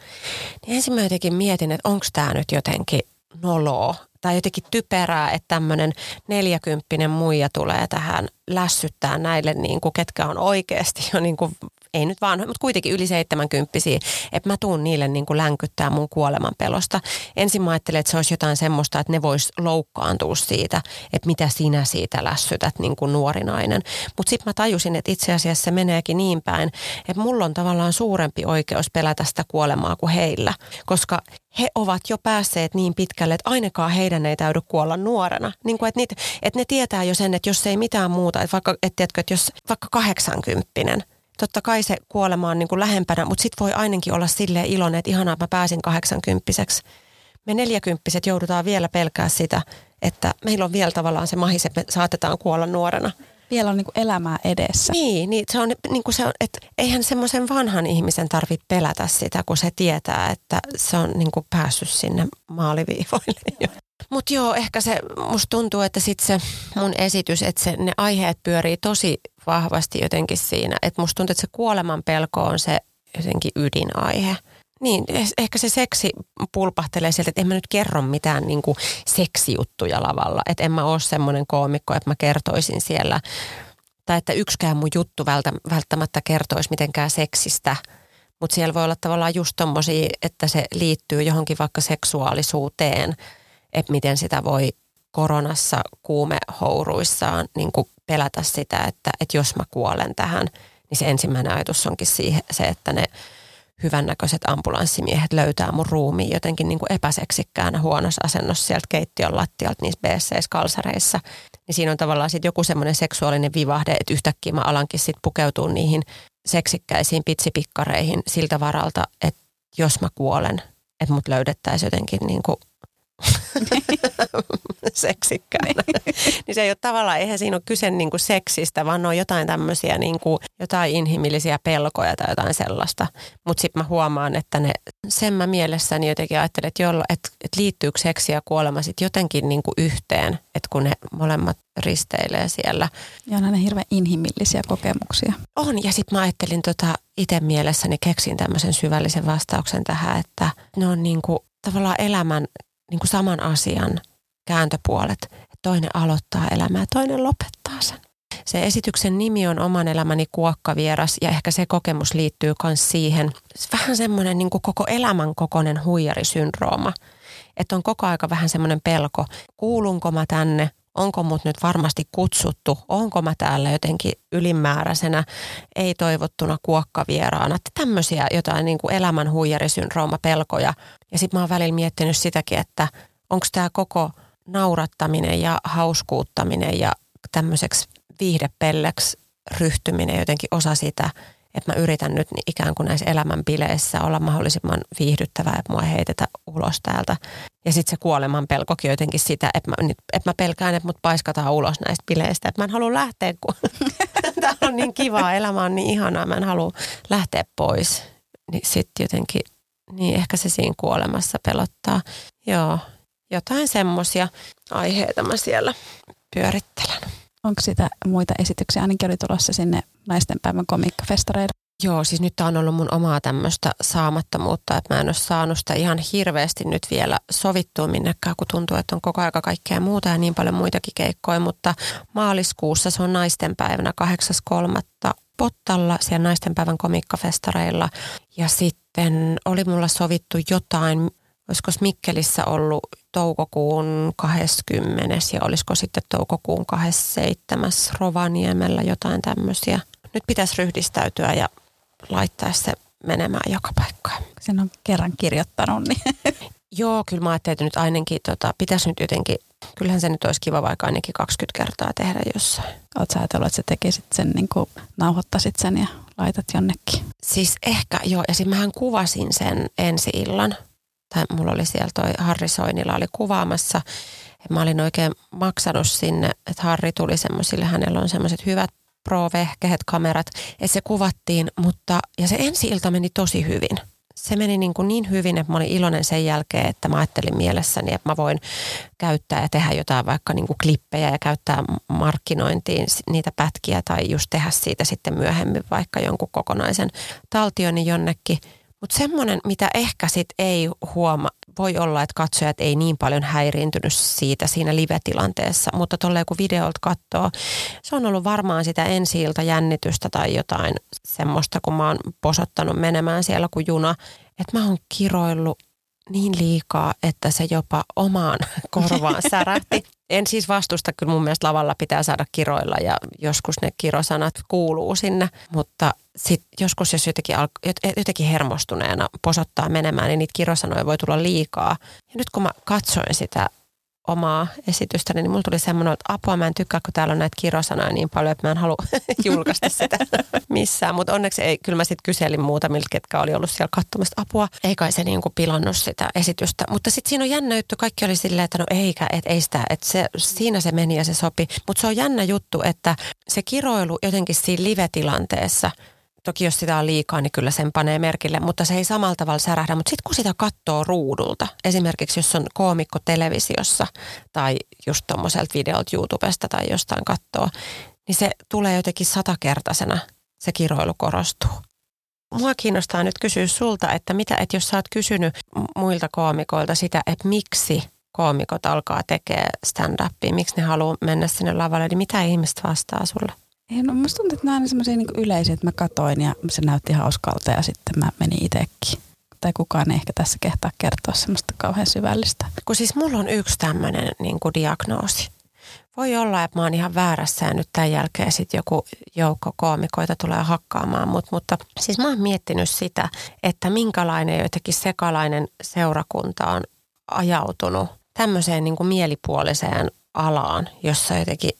niin ensin mä jotenkin mietin, että onko tämä nyt jotenkin noloa tai jotenkin typerää, että tämmöinen neljäkymppinen muija tulee tähän lässyttää näille, niin kuin, ketkä on oikeasti jo niin kuin ei nyt vaan, mutta kuitenkin yli 70 että mä tuun niille niin kuin länkyttää mun kuoleman pelosta. Ensin mä ajattelin, että se olisi jotain semmoista, että ne vois loukkaantua siitä, että mitä sinä siitä lässytät niin kuin nuori nainen. Mutta sitten mä tajusin, että itse asiassa se meneekin niin päin, että mulla on tavallaan suurempi oikeus pelätä sitä kuolemaa kuin heillä, koska he ovat jo päässeet niin pitkälle, että ainakaan heidän ei täydy kuolla nuorena. Niin kuin, että, niitä, että ne tietää jo sen, että jos ei mitään muuta, että vaikka, että, tiedätkö, että jos vaikka 80 totta kai se kuolema on niin kuin lähempänä, mutta sitten voi ainakin olla silleen iloinen, että ihanaa, että mä pääsin 80 Me neljäkymppiset joudutaan vielä pelkää sitä, että meillä on vielä tavallaan se mahis, että me saatetaan kuolla nuorena.
Vielä on niin kuin elämää edessä.
Niin, niin se on, niin kuin se on että eihän semmoisen vanhan ihmisen tarvitse pelätä sitä, kun se tietää, että se on niin kuin päässyt sinne maaliviivoille. Mutta joo, ehkä se, musta tuntuu, että sitten se mun esitys, että se, ne aiheet pyörii tosi vahvasti jotenkin siinä. Että musta tuntuu, että se kuoleman pelko on se jotenkin ydinaihe. Niin, ehkä se seksi pulpahtelee sieltä, että en mä nyt kerro mitään niin kuin seksijuttuja lavalla. Että en mä ole semmoinen koomikko, että mä kertoisin siellä. Tai että yksikään mun juttu välttämättä kertoisi mitenkään seksistä. Mutta siellä voi olla tavallaan just tommosia, että se liittyy johonkin vaikka seksuaalisuuteen – että miten sitä voi koronassa kuumehouruissaan niin kuin pelätä sitä, että, että jos mä kuolen tähän, niin se ensimmäinen ajatus onkin siihen, se, että ne hyvännäköiset ambulanssimiehet löytää mun ruumiin jotenkin niin kuin epäseksikkäänä huonossa asennossa sieltä keittiön lattialta niissä BC-kalsareissa. Niin siinä on tavallaan sitten joku semmoinen seksuaalinen vivahde, että yhtäkkiä mä alankin sitten pukeutua niihin seksikkäisiin pitsipikkareihin siltä varalta, että jos mä kuolen, että mut löydettäisiin jotenkin niin kuin seksikkäänä. Niin. niin se ei ole tavallaan, eihän siinä ole kyse niin kuin seksistä, vaan on jotain tämmöisiä niin kuin, jotain inhimillisiä pelkoja tai jotain sellaista. Mutta sitten mä huomaan, että ne, sen mä mielessäni jotenkin ajattelen, että, jollo, että, että liittyykö seksi ja kuolema sitten jotenkin niin kuin yhteen, että kun ne molemmat risteilee siellä.
Ja on aina hirveän inhimillisiä kokemuksia.
On, ja sitten mä ajattelin tota itse mielessäni, keksin tämmöisen syvällisen vastauksen tähän, että ne on niin kuin tavallaan elämän niin kuin saman asian kääntöpuolet. Toinen aloittaa elämää toinen lopettaa sen. Se esityksen nimi on Oman elämäni kuokkavieras ja ehkä se kokemus liittyy myös siihen. Vähän semmoinen niin kuin koko elämän kokoinen huijarisyndrooma. Että on koko aika vähän semmoinen pelko, kuulunko mä tänne, onko mut nyt varmasti kutsuttu, onko mä täällä jotenkin ylimääräisenä, ei toivottuna kuokkavieraana. Tämmöisiä jotain niin kuin elämän huijarisyndrooma pelkoja. Ja sitten mä oon välillä miettinyt sitäkin, että onko tämä koko naurattaminen ja hauskuuttaminen ja tämmöiseksi viihdepelleksi ryhtyminen jotenkin osa sitä, että mä yritän nyt ikään kuin näissä elämänpileissä olla mahdollisimman viihdyttävää, että mua ei heitetä ulos täältä. Ja sitten se kuoleman pelkokin jotenkin sitä, että mä, että mä pelkään, että mut paiskataan ulos näistä bileistä. Että mä en halua lähteä, kun tämä on niin kivaa, elämä on niin ihanaa, mä en halua lähteä pois. Niin sitten jotenkin, niin ehkä se siinä kuolemassa pelottaa. Joo, jotain semmoisia aiheita mä siellä pyörittelen.
Onko sitä muita esityksiä? Ainakin oli tulossa sinne naistenpäivän komiikkafestareille.
Joo, siis nyt tämä on ollut mun omaa tämmöistä saamattomuutta, että mä en ole saanut sitä ihan hirveästi nyt vielä sovittua minnekään, kun tuntuu, että on koko aika kaikkea muuta ja niin paljon muitakin keikkoja, mutta maaliskuussa se on naistenpäivänä 8.3. Pottalla siellä naistenpäivän komiikkafestareilla ja sitten oli mulla sovittu jotain olisiko Mikkelissä ollut toukokuun 20. ja olisiko sitten toukokuun 27. Rovaniemellä jotain tämmöisiä. Nyt pitäisi ryhdistäytyä ja laittaa se menemään joka paikkaan.
Sen on kerran kirjoittanut. Niin.
Joo, kyllä mä ajattelin, että nyt ainakin tota, pitäisi nyt jotenkin, kyllähän se nyt olisi kiva vaikka ainakin 20 kertaa tehdä jossain.
Oletko ajatellut, että sä tekisit sen, niin kuin nauhoittasit sen ja laitat jonnekin?
Siis ehkä joo, ja sitten mähän kuvasin sen ensi illan tai mulla oli siellä toi Harri Soinila oli kuvaamassa. Mä olin oikein maksanut sinne, että Harri tuli semmoisille, hänellä on semmoiset hyvät pro-vehkehet, kamerat, että se kuvattiin, mutta, ja se ensi ilta meni tosi hyvin. Se meni niin, kuin niin hyvin, että mä olin iloinen sen jälkeen, että mä ajattelin mielessäni, että mä voin käyttää ja tehdä jotain vaikka niin kuin klippejä ja käyttää markkinointiin niitä pätkiä tai just tehdä siitä sitten myöhemmin vaikka jonkun kokonaisen taltionin jonnekin – mutta semmoinen, mitä ehkä sit ei huoma, voi olla, että katsojat ei niin paljon häiriintynyt siitä siinä live-tilanteessa, mutta tolleen kun videolta katsoo, se on ollut varmaan sitä ensi jännitystä tai jotain semmoista, kun mä oon posottanut menemään siellä kuin juna, että mä oon kiroillut niin liikaa, että se jopa omaan korvaan särähti. En siis vastusta, kyllä mun mielestä lavalla pitää saada kiroilla ja joskus ne kirosanat kuuluu sinne, mutta sit joskus jos jotenkin, jotenkin hermostuneena posottaa menemään, niin niitä kirosanoja voi tulla liikaa. Ja nyt kun mä katsoin sitä omaa esitystä, niin mulla tuli semmoinen, että apua mä en tykkää, kun täällä on näitä kirosanoja niin paljon, että mä en halua julkaista sitä missään. Mutta onneksi ei, kyllä mä sitten kyselin muutamilta, ketkä oli ollut siellä katsomassa apua. Ei kai se niinku pilannut sitä esitystä. Mutta sitten siinä on jännä juttu, kaikki oli silleen, että no eikä, että ei sitä, että se, siinä se meni ja se sopi. Mutta se on jännä juttu, että se kiroilu jotenkin siinä live-tilanteessa – Toki jos sitä on liikaa, niin kyllä sen panee merkille, mutta se ei samalla tavalla särähdä. Mutta sitten kun sitä katsoo ruudulta, esimerkiksi jos on koomikko televisiossa tai just tuommoiselta videolta YouTubesta tai jostain katsoo, niin se tulee jotenkin satakertaisena, se kiroilu korostuu. Mua kiinnostaa nyt kysyä sulta, että mitä, että jos sä oot kysynyt muilta koomikoilta sitä, että miksi koomikot alkaa tekemään stand-upia, miksi ne haluaa mennä sinne lavalle, niin mitä ihmiset vastaa sulle?
Ei, no musta tuntuu, että nämä on semmoisia niin yleisiä, että mä katoin ja se näytti hauskalta ja sitten mä menin itsekin. Tai kukaan ei ehkä tässä kehtaa kertoa semmoista kauhean syvällistä.
Kun siis mulla on yksi tämmöinen niin diagnoosi. Voi olla, että mä oon ihan väärässä ja nyt tämän jälkeen sitten joku joukko koomikoita tulee hakkaamaan mut, mutta siis mä oon miettinyt sitä, että minkälainen jotenkin sekalainen seurakunta on ajautunut tämmöiseen niin kuin mielipuoliseen alaan, jossa jotenkin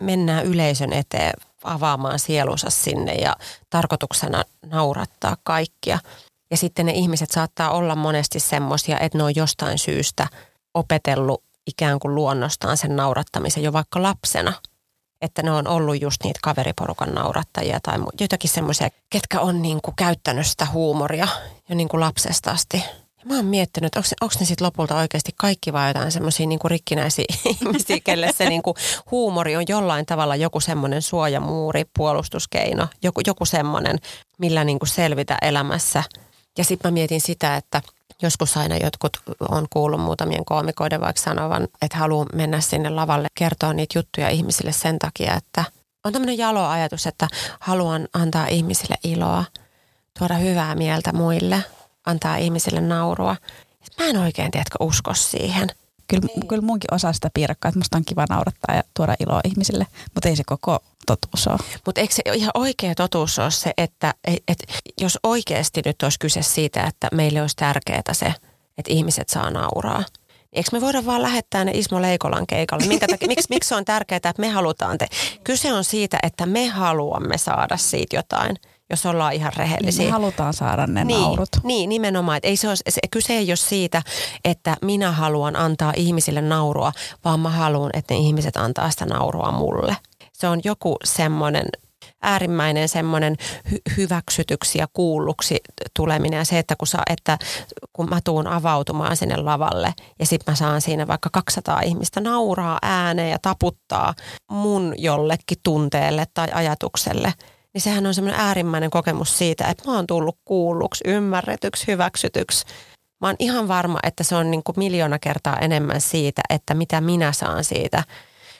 mennään yleisön eteen avaamaan sielunsa sinne ja tarkoituksena naurattaa kaikkia. Ja sitten ne ihmiset saattaa olla monesti semmoisia, että ne on jostain syystä opetellut ikään kuin luonnostaan sen naurattamisen jo vaikka lapsena. Että ne on ollut just niitä kaveriporukan naurattajia tai jotakin semmoisia, ketkä on niin kuin käyttänyt sitä huumoria jo niin kuin lapsesta asti. Mä oon miettinyt, että onko ne sitten lopulta oikeasti kaikki vai jotain semmoisia niinku rikkinäisiä ihmisiä, kelle se niinku huumori on jollain tavalla joku semmoinen suojamuuri, puolustuskeino, joku, joku semmoinen, millä niinku selvitä elämässä. Ja sitten mä mietin sitä, että joskus aina jotkut on kuullut muutamien koomikoiden vaikka sanovan, että haluaa mennä sinne lavalle kertoa niitä juttuja ihmisille sen takia, että on tämmöinen jalo ajatus, että haluan antaa ihmisille iloa, tuoda hyvää mieltä muille – antaa ihmisille naurua. Mä en oikein, tiedätkö, usko siihen.
Kyllä, niin. kyllä munkin osaa sitä piirakkaa, että musta on kiva naurattaa ja tuoda iloa ihmisille, mutta ei se koko totuus ole.
Mutta eikö se ihan oikea totuus ole se, että et, jos oikeasti nyt olisi kyse siitä, että meille olisi tärkeää se, että ihmiset saa nauraa, niin Eikö me voida vaan lähettää ne Ismo Leikolan keikalle? Minkä takia, miksi, miksi se on tärkeää, että me halutaan te? Kyse on siitä, että me haluamme saada siitä jotain jos ollaan ihan rehellisiä.
Niin me halutaan saada ne
niin,
naurut.
Niin, nimenomaan. Että ei se, ole, se kyse ei ole siitä, että minä haluan antaa ihmisille naurua, vaan mä haluan, että ne ihmiset antaa sitä naurua mulle. Se on joku semmoinen äärimmäinen semmoinen hy- hyväksytyksi ja kuulluksi tuleminen ja se, että kun, saa, että kun mä tuun avautumaan sinne lavalle ja sitten mä saan siinä vaikka 200 ihmistä nauraa ääneen ja taputtaa mun jollekin tunteelle tai ajatukselle – niin sehän on semmoinen äärimmäinen kokemus siitä, että mä oon tullut kuulluksi, ymmärretyksi, hyväksytyksi. Mä oon ihan varma, että se on niin kuin miljoona kertaa enemmän siitä, että mitä minä saan siitä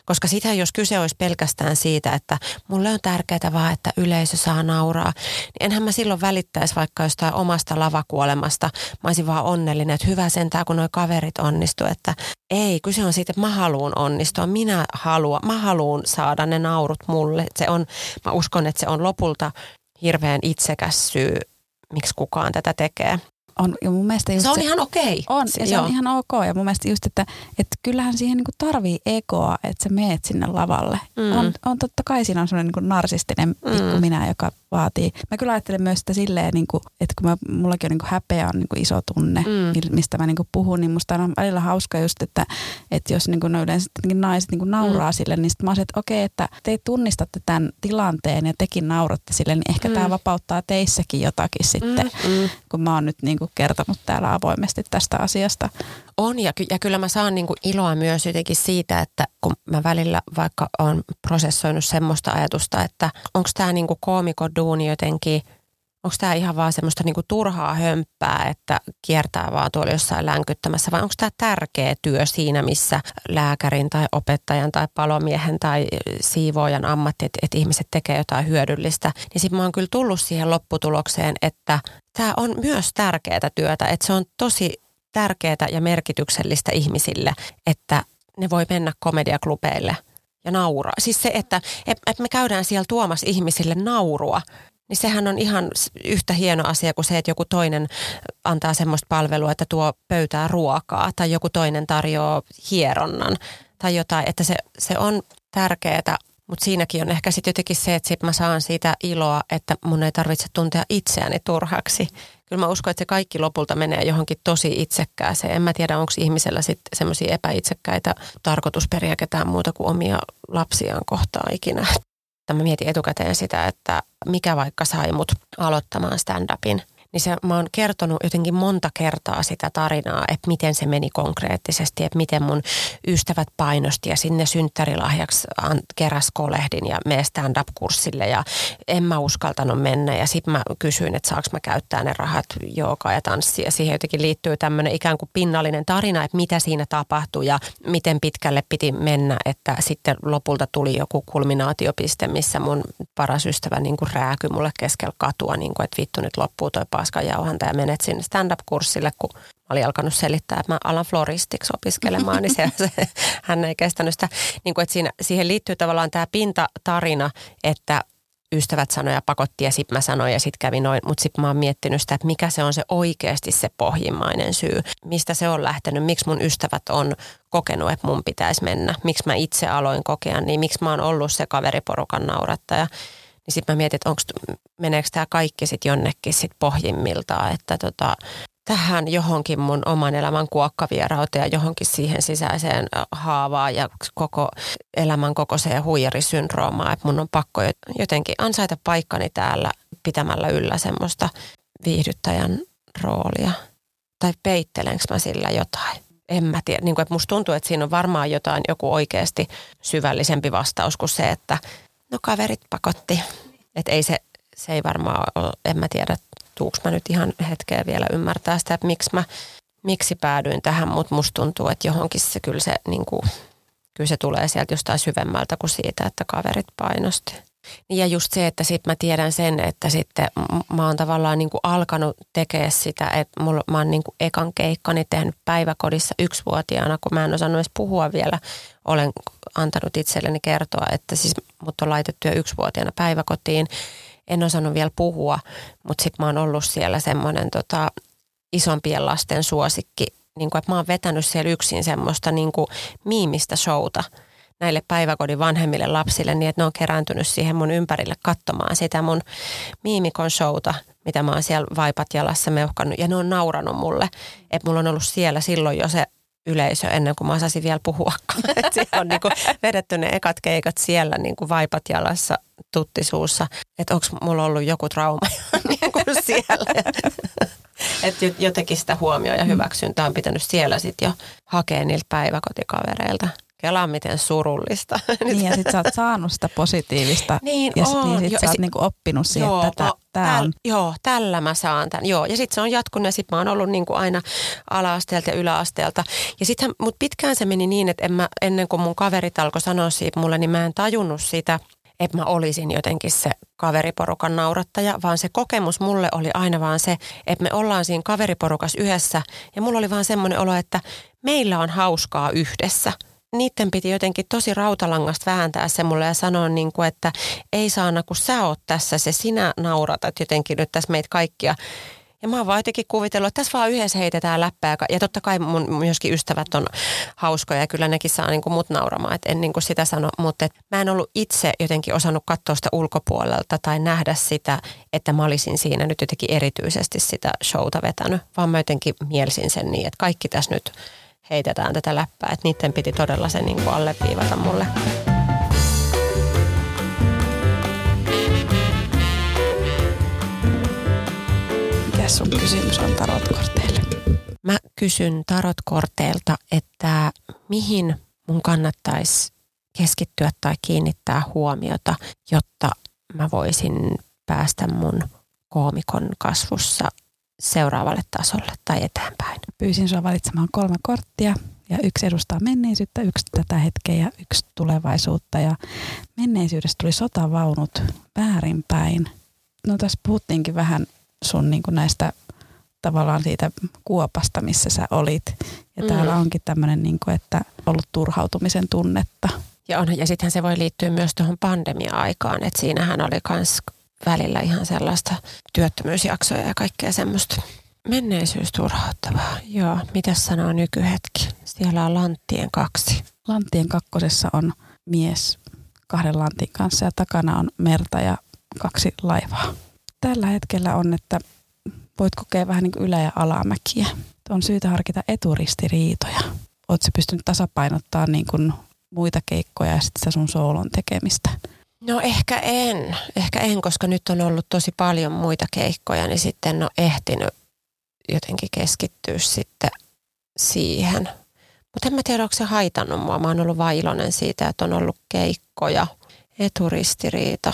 koska sitä jos kyse olisi pelkästään siitä, että mulle on tärkeää vaan, että yleisö saa nauraa, niin enhän mä silloin välittäisi vaikka jostain omasta lavakuolemasta. Mä olisin vaan onnellinen, että hyvä sentään, kun nuo kaverit onnistu. Että ei, kyse on siitä, että mä haluan onnistua. Minä haluan, mä haluan saada ne naurut mulle. Se on, mä uskon, että se on lopulta hirveän itsekäs syy, miksi kukaan tätä tekee.
On, ja mun mielestä
just se on se, ihan okei.
On, ja se joo. on ihan ok. Ja mun mielestä just, että, että kyllähän siihen niin tarvii ekoa, että sä meet sinne lavalle. Mm. On, on totta kai siinä on semmoinen niin narsistinen pikku mm. minä, joka vaatii. Mä kyllä ajattelen myös sitä silleen, niin kuin, että kun mä, mullakin on niin kuin häpeä on niin kuin iso tunne, mm. mistä mä niin kuin puhun, niin musta on välillä hauska just, että, että jos niin kuin no yleensä naiset niin kuin nauraa mm. sille, niin sitten mä olisin, että okei, että te tunnistatte tämän tilanteen ja tekin nauratte sille, niin ehkä mm. tämä vapauttaa teissäkin jotakin sitten, mm. Mm. kun mä oon nyt niin kuin kertonut täällä avoimesti tästä asiasta.
On ja, ky- ja kyllä mä saan niin kuin iloa myös jotenkin siitä, että kun mä välillä vaikka on prosessoinut semmoista ajatusta, että onko tämä niin koomikoduuni jotenkin onko tämä ihan vaan semmoista niinku turhaa hömppää, että kiertää vaan tuolla jossain länkyttämässä vai onko tämä tärkeä työ siinä, missä lääkärin tai opettajan tai palomiehen tai siivoojan ammatti, että, että ihmiset tekee jotain hyödyllistä, niin sitten mä oon kyllä tullut siihen lopputulokseen, että tämä on myös tärkeää työtä, että se on tosi tärkeää ja merkityksellistä ihmisille, että ne voi mennä komediaklubeille ja nauraa. Siis se, että, että me käydään siellä tuomassa ihmisille naurua, niin sehän on ihan yhtä hieno asia kuin se, että joku toinen antaa semmoista palvelua, että tuo pöytää ruokaa tai joku toinen tarjoaa hieronnan tai jotain, että se, se on tärkeää, mutta siinäkin on ehkä sitten jotenkin se, että sit mä saan siitä iloa, että mun ei tarvitse tuntea itseäni turhaksi. Kyllä mä uskon, että se kaikki lopulta menee johonkin tosi itsekkääseen. En mä tiedä, onko ihmisellä sitten semmoisia epäitsekkäitä tarkoitusperiä ketään muuta kuin omia lapsiaan kohtaa ikinä. Mä mietin etukäteen sitä, että mikä vaikka sai mut aloittamaan stand-upin niin se, mä oon kertonut jotenkin monta kertaa sitä tarinaa, että miten se meni konkreettisesti, että miten mun ystävät painosti ja sinne synttärilahjaksi keräs kolehdin ja me stand-up-kurssille ja en mä uskaltanut mennä ja sitten mä kysyin, että saaks mä käyttää ne rahat jooga ja tanssia. Siihen jotenkin liittyy tämmöinen ikään kuin pinnallinen tarina, että mitä siinä tapahtui ja miten pitkälle piti mennä, että sitten lopulta tuli joku kulminaatiopiste, missä mun paras ystävä niin kuin rääky mulle keskellä katua, niin kuin, että vittu nyt loppuu toi paaskan jauhanta ja menet sinne stand-up-kurssille, kun mä olin alkanut selittää, että mä alan floristiksi opiskelemaan, niin se, se, hän ei kestänyt sitä. Niin kuin, että siinä, siihen liittyy tavallaan tämä pintatarina, että ystävät sanoja ja pakotti ja sitten mä sanoin ja sitten kävi noin. Mutta sitten mä oon miettinyt sitä, että mikä se on se oikeasti se pohjimmainen syy. Mistä se on lähtenyt, miksi mun ystävät on kokenut, että mun pitäisi mennä. Miksi mä itse aloin kokea, niin miksi mä oon ollut se kaveriporukan naurattaja. Niin sitten mä mietin, että onko, meneekö tämä kaikki sitten jonnekin sit pohjimmiltaan, että tota, tähän johonkin mun oman elämän kuokkavierauteen ja johonkin siihen sisäiseen haavaan ja koko elämän kokoiseen huijarisyndroomaan, että mun on pakko jotenkin ansaita paikkani täällä pitämällä yllä semmoista viihdyttäjän roolia. Tai peittelenkö mä sillä jotain? En mä tiedä. Niin kuin, että musta tuntuu, että siinä on varmaan jotain, joku oikeasti syvällisempi vastaus kuin se, että No kaverit pakotti. Että ei se, se ei varmaan ole, en mä tiedä, tuuks mä nyt ihan hetkeä vielä ymmärtää sitä, että miksi mä, miksi päädyin tähän, mutta musta tuntuu, että johonkin se kyllä se, niin kuin, kyllä se tulee sieltä jostain syvemmältä kuin siitä, että kaverit painosti. Ja just se, että sitten mä tiedän sen, että sitten mä oon tavallaan niin kuin alkanut tekemään sitä, että mulla, mä oon niin kuin ekan keikkani tehnyt päiväkodissa yksivuotiaana, kun mä en osannut edes puhua vielä. Olen antanut itselleni kertoa, että siis mut on laitettu jo yksivuotiaana päiväkotiin. En osannut vielä puhua, mutta sitten mä oon ollut siellä semmoinen tota, isompien lasten suosikki. Niin kuin, että mä oon vetänyt siellä yksin semmoista niin kuin miimistä showta – näille päiväkodin vanhemmille lapsille niin, että ne on kerääntynyt siihen mun ympärille katsomaan sitä mun miimikon showta, mitä mä oon siellä vaipat jalassa meuhkannut. Ja ne on nauranut mulle, että mulla on ollut siellä silloin jo se yleisö ennen kuin mä osasin vielä puhua. Siellä on niinku vedetty ne ekat keikat siellä niinku vaipat jalassa tuttisuussa. Että onko mulla ollut joku trauma niinku siellä. Että jotenkin sitä huomioon ja hyväksyntää on pitänyt siellä sitten jo hakea niiltä päiväkotikavereilta. Kelaa miten surullista.
Niin ja sit sä oot saanut sitä positiivista.
Niin
ja
on.
Niin sit jo, sä oot niinku oppinut siihen, joo, että tää, tää on.
Joo, tällä mä saan tämän. Joo, ja sitten se on jatkunut ja sitten mä oon ollut niinku aina ala-asteelta ja yläasteelta. Ja sitten mut pitkään se meni niin, että en mä, ennen kuin mun kaverit alkoi sanoa siitä mulle, niin mä en tajunnut sitä, että mä olisin jotenkin se kaveriporukan naurattaja, vaan se kokemus mulle oli aina vaan se, että me ollaan siinä kaveriporukas yhdessä ja mulla oli vaan semmoinen olo, että meillä on hauskaa yhdessä – niiden piti jotenkin tosi rautalangasta vääntää se mulle ja sanoa, niin kuin, että ei saana, kun sä oot tässä, se sinä nauratat jotenkin nyt tässä meitä kaikkia. Ja mä oon vaan jotenkin kuvitellut, että tässä vaan yhdessä heitetään läppää. Ja totta kai mun myöskin ystävät on hauskoja ja kyllä nekin saa niin kuin mut nauramaan, että en niin kuin sitä sano. Mutta et mä en ollut itse jotenkin osannut katsoa sitä ulkopuolelta tai nähdä sitä, että mä olisin siinä nyt jotenkin erityisesti sitä showta vetänyt. Vaan mä jotenkin mielsin sen niin, että kaikki tässä nyt heitetään tätä läppää. Että niiden piti todella se niin kuin alleviivata mulle.
Mikä sun kysymys on tarotkorteille?
Mä kysyn tarotkorteilta, että mihin mun kannattaisi keskittyä tai kiinnittää huomiota, jotta mä voisin päästä mun koomikon kasvussa seuraavalle tasolle tai eteenpäin?
Pyysin sinua valitsemaan kolme korttia ja yksi edustaa menneisyyttä, yksi tätä hetkeä ja yksi tulevaisuutta. Ja menneisyydestä tuli sotavaunut väärinpäin. No tässä puhuttiinkin vähän sun niin kuin näistä tavallaan siitä kuopasta, missä sä olit. Ja mm. täällä onkin tämmöinen, niin kuin, että ollut turhautumisen tunnetta.
Ja, on, ja sittenhän se voi liittyä myös tuohon pandemia-aikaan, että siinähän oli myös välillä ihan sellaista työttömyysjaksoja ja kaikkea semmoista. Menneisyys turhauttavaa. Joo, mitä sanoo nykyhetki? Siellä on Lanttien kaksi.
Lanttien kakkosessa on mies kahden lantin kanssa ja takana on merta ja kaksi laivaa. Tällä hetkellä on, että voit kokea vähän niin kuin ylä- ja alamäkiä. On syytä harkita eturistiriitoja. Oletko pystynyt tasapainottaa niin kuin muita keikkoja ja sitten sun soolon tekemistä?
No ehkä en. Ehkä en, koska nyt on ollut tosi paljon muita keikkoja, niin sitten en ole ehtinyt jotenkin keskittyä sitten siihen. Mutta en mä tiedä, onko se haitannut mua. Mä oon ollut vaan iloinen siitä, että on ollut keikkoja. Eturistiriita.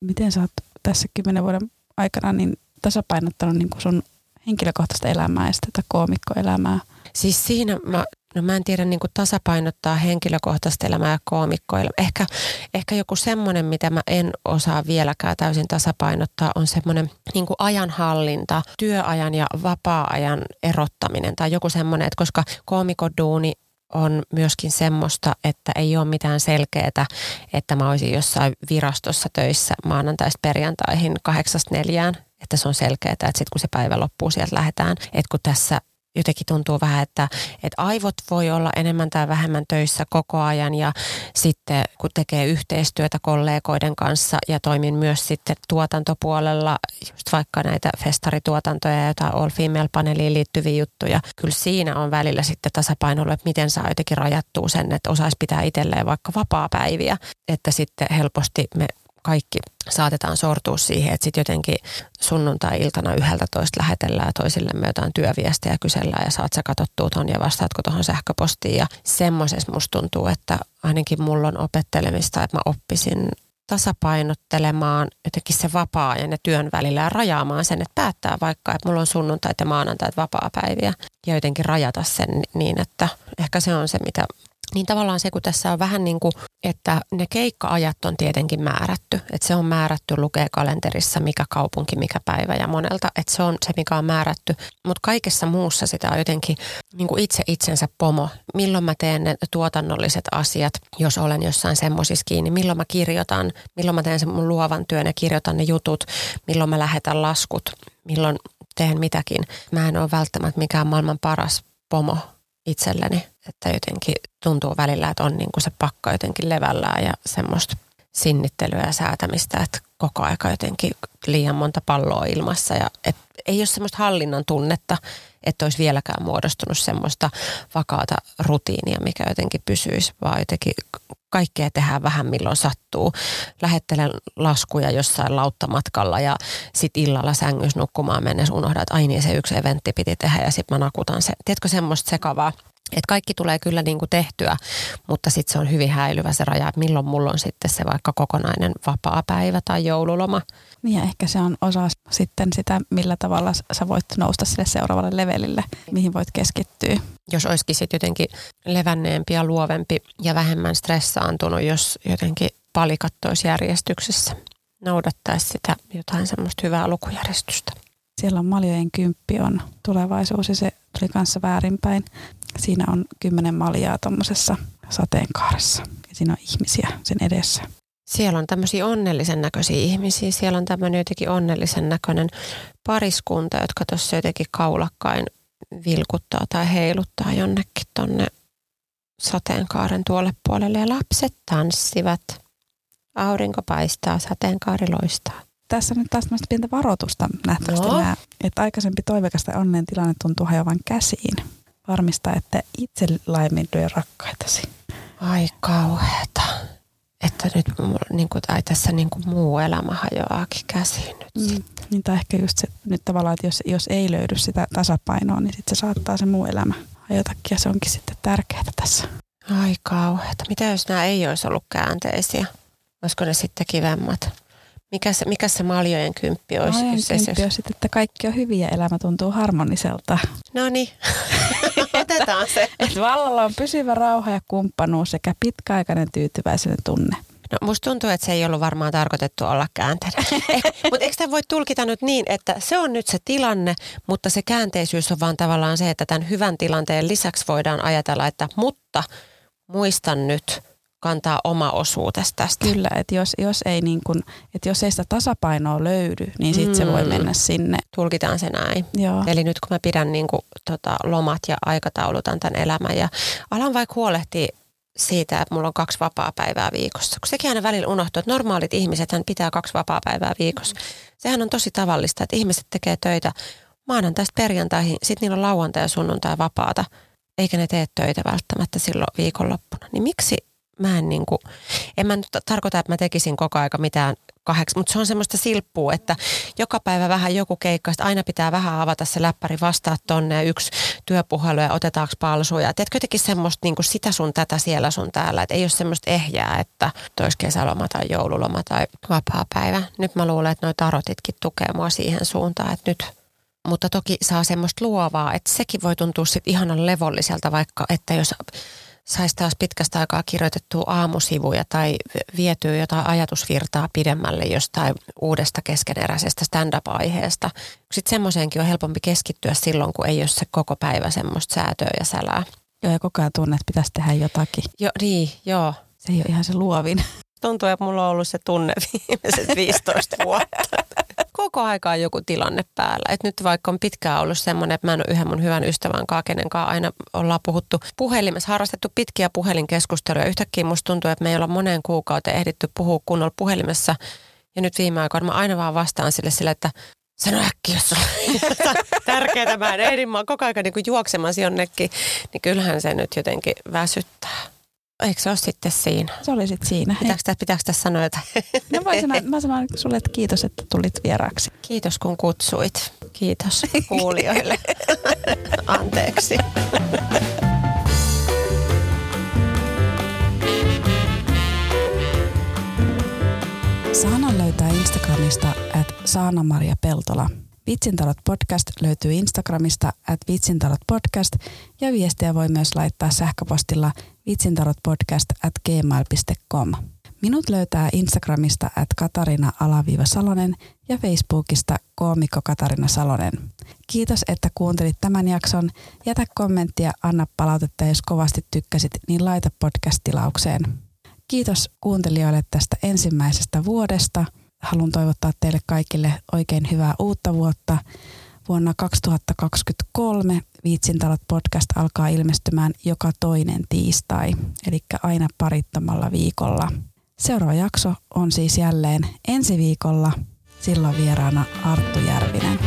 Miten sä oot tässä kymmenen vuoden aikana niin tasapainottanut niin sun henkilökohtaista elämää ja sitä koomikkoelämää?
Siis siinä mä No mä en tiedä niin kuin tasapainottaa henkilökohtaista elämää ja koomikkoilla. Ehkä, ehkä joku semmoinen, mitä mä en osaa vieläkään täysin tasapainottaa, on semmoinen niin kuin ajanhallinta, työajan ja vapaa-ajan erottaminen tai joku semmoinen, että koska koomikoduuni on myöskin semmoista, että ei ole mitään selkeää, että mä olisin jossain virastossa töissä maanantaista perjantaihin kahdeksasta neljään, että se on selkeää, että sitten kun se päivä loppuu, sieltä lähdetään. Että kun tässä jotenkin tuntuu vähän, että, että aivot voi olla enemmän tai vähemmän töissä koko ajan ja sitten kun tekee yhteistyötä kollegoiden kanssa ja toimin myös sitten tuotantopuolella, just vaikka näitä festarituotantoja ja jotain All Female-paneeliin liittyviä juttuja, kyllä siinä on välillä sitten tasapainolla, että miten saa jotenkin rajattua sen, että osaisi pitää itselleen vaikka vapaa-päiviä, että sitten helposti me kaikki saatetaan sortua siihen, että sitten jotenkin sunnuntai-iltana yhdeltä toista lähetellään toisillemme jotain työviestejä kysellään ja saat sä katsottua ton ja vastaatko tuohon sähköpostiin. Ja semmoisessa musta tuntuu, että ainakin mulla on opettelemista, että mä oppisin tasapainottelemaan jotenkin se vapaa-ajan ja työn välillä ja rajaamaan sen, että päättää vaikka, että mulla on sunnuntait ja maanantait vapaa-päiviä ja jotenkin rajata sen niin, että ehkä se on se, mitä niin tavallaan se, kun tässä on vähän niin kuin, että ne keikka-ajat on tietenkin määrätty. Että se on määrätty, lukee kalenterissa, mikä kaupunki, mikä päivä ja monelta. Että se on se, mikä on määrätty. Mutta kaikessa muussa sitä on jotenkin niin kuin itse itsensä pomo. Milloin mä teen ne tuotannolliset asiat, jos olen jossain semmoisissa kiinni. Milloin mä kirjoitan, milloin mä teen sen mun luovan työn ja kirjoitan ne jutut. Milloin mä lähetän laskut, milloin teen mitäkin. Mä en ole välttämättä mikään maailman paras pomo itselleni, että jotenkin tuntuu välillä, että on niin kuin se pakka jotenkin levällään ja semmoista sinnittelyä ja säätämistä, että koko aika jotenkin liian monta palloa ilmassa ja et ei ole semmoista hallinnan tunnetta, että olisi vieläkään muodostunut semmoista vakaata rutiinia, mikä jotenkin pysyisi, vaan jotenkin kaikkea tehdään vähän milloin sattuu. Lähettelen laskuja jossain lauttamatkalla ja sitten illalla sängys nukkumaan mennessä unohdan, että aini niin, se yksi eventti piti tehdä ja sitten mä nakutan se. Tiedätkö semmoista sekavaa? Että kaikki tulee kyllä niin kuin tehtyä, mutta sitten se on hyvin häilyvä se raja, että milloin mulla on sitten se vaikka kokonainen vapaa päivä tai joululoma.
Niin ja ehkä se on osa sitten sitä, millä tavalla sä voit nousta sille seuraavalle levelille, mihin voit keskittyä.
Jos olisikin sitten jotenkin levänneempi ja luovempi ja vähemmän stressaantunut, jos jotenkin palikat järjestyksessä noudattaisi sitä jotain semmoista hyvää lukujärjestystä.
Siellä on Maljojen kymppi on tulevaisuus ja se tuli kanssa väärinpäin. Siinä on kymmenen maljaa tuommoisessa sateenkaaressa ja siinä on ihmisiä sen edessä.
Siellä on tämmöisiä onnellisen näköisiä ihmisiä. Siellä on tämmöinen jotenkin onnellisen näköinen pariskunta, jotka tuossa jotenkin kaulakkain vilkuttaa tai heiluttaa jonnekin tonne sateenkaaren tuolle puolelle. Ja lapset tanssivat. Aurinko paistaa, sateenkaari loistaa.
Tässä on nyt taas pientä varoitusta nähtävästi no. nämä, että aikaisempi toivekasta onnen tilanne tuntuu hajoavan käsiin. Varmista, että itse laiminlyö rakkaitasi.
Ai kauheeta että nyt niin kuin, tai tässä niin kuin muu elämä hajoaakin käsiin nyt mm.
Niin, tai ehkä just se nyt tavallaan, että jos, jos ei löydy sitä tasapainoa, niin sitten se saattaa se muu elämä hajotakin ja se onkin sitten tärkeää tässä.
Ai kauheata. Mitä jos nämä ei olisi ollut käänteisiä? Olisiko ne sitten kivemmat? Mikä se, mikä se maljojen kymppi olisi?
Maljojen
jos
kymppi olisi, että kaikki on hyviä elämä tuntuu harmoniselta.
No niin, otetaan se.
Et vallalla on pysyvä rauha ja kumppanuus sekä pitkäaikainen tyytyväisyyden tunne.
No musta tuntuu, että se ei ollut varmaan tarkoitettu olla käänteinen. Eh, mutta eikö tämä voi tulkita nyt niin, että se on nyt se tilanne, mutta se käänteisyys on vaan tavallaan se, että tämän hyvän tilanteen lisäksi voidaan ajatella, että mutta muistan nyt kantaa oma osuutesi tästä.
Kyllä, että jos, jos, ei niin kun, että jos ei sitä tasapainoa löydy, niin sitten mm. se voi mm. mennä sinne.
Tulkitaan se näin.
Joo.
Eli nyt kun mä pidän niin kuin, tota, lomat ja aikataulutan tämän elämän ja alan vaikka huolehtia siitä, että mulla on kaksi vapaa-päivää viikossa. Kun sekin aina välillä unohtuu, että normaalit ihmiset hän pitää kaksi vapaa-päivää viikossa. Sehän on tosi tavallista, että ihmiset tekee töitä maanantaista perjantaihin, sitten niillä on lauantai ja sunnuntai vapaata, eikä ne tee töitä välttämättä silloin viikonloppuna. Niin miksi mä en niin kuin, en mä nyt tarkoita, että mä tekisin koko aika mitään kahdeksan, mutta se on semmoista silppua, että joka päivä vähän joku keikka, aina pitää vähän avata se läppäri, vastaa tonne yksi työpuhelu ja otetaanko palsuja. Teetkö jotenkin semmoista niin kuin sitä sun tätä siellä sun täällä, että ei ole semmoista ehjää, että tois kesäloma tai joululoma tai vapaa päivä. Nyt mä luulen, että noi tarotitkin tukee mua siihen suuntaan, että nyt mutta toki saa semmoista luovaa, että sekin voi tuntua sitten ihanan levolliselta, vaikka että jos saisi taas pitkästä aikaa kirjoitettua aamusivuja tai vietyä jotain ajatusvirtaa pidemmälle jostain uudesta keskeneräisestä stand-up-aiheesta. Sitten semmoiseenkin on helpompi keskittyä silloin, kun ei ole se koko päivä semmoista säätöä ja sälää.
Joo, ja koko ajan tunne, että pitäisi tehdä jotakin.
Joo, niin, joo.
Se ei ole ihan se luovin.
Tuntuu, että mulla on ollut se tunne viimeiset 15 vuotta koko aikaa joku tilanne päällä. Et nyt vaikka on pitkään ollut semmoinen, että mä en ole yhden mun hyvän ystävän kanssa, kenen kanssa aina ollaan puhuttu puhelimessa, harrastettu pitkiä puhelinkeskusteluja. Yhtäkkiä musta tuntuu, että me ei olla moneen kuukauteen ehditty puhua kunnolla puhelimessa. Ja nyt viime aikoina mä aina vaan vastaan sille sille, että sano äkki, jos on tärkeää. Mä en ehdi, mä oon koko ajan niin juoksemassa jonnekin. Niin kyllähän se nyt jotenkin väsyttää. Eikö se ole sitten siinä?
Se oli sitten siinä.
Pitääkö, pitääkö tässä sanoa jotain?
No mä sanon, mä sanon sulle, että kiitos, että tulit vieraaksi.
Kiitos kun kutsuit. Kiitos kuulijoille. Anteeksi.
Saana löytää Instagramista at Saana-Maria Peltola. Vitsintalot podcast löytyy Instagramista at vitsintalot podcast ja viestiä voi myös laittaa sähköpostilla vitsintarotpodcast at gmail.com. Minut löytää Instagramista at Katarina-Salonen ja Facebookista koomikko Katarina Salonen. Kiitos, että kuuntelit tämän jakson. Jätä kommenttia, anna palautetta, jos kovasti tykkäsit, niin laita podcast-tilaukseen. Kiitos kuuntelijoille tästä ensimmäisestä vuodesta. Haluan toivottaa teille kaikille oikein hyvää uutta vuotta. Vuonna 2023 Viitsintalot podcast alkaa ilmestymään joka toinen tiistai, eli aina parittomalla viikolla. Seuraava jakso on siis jälleen ensi viikolla. Silloin vieraana Arttu Järvinen.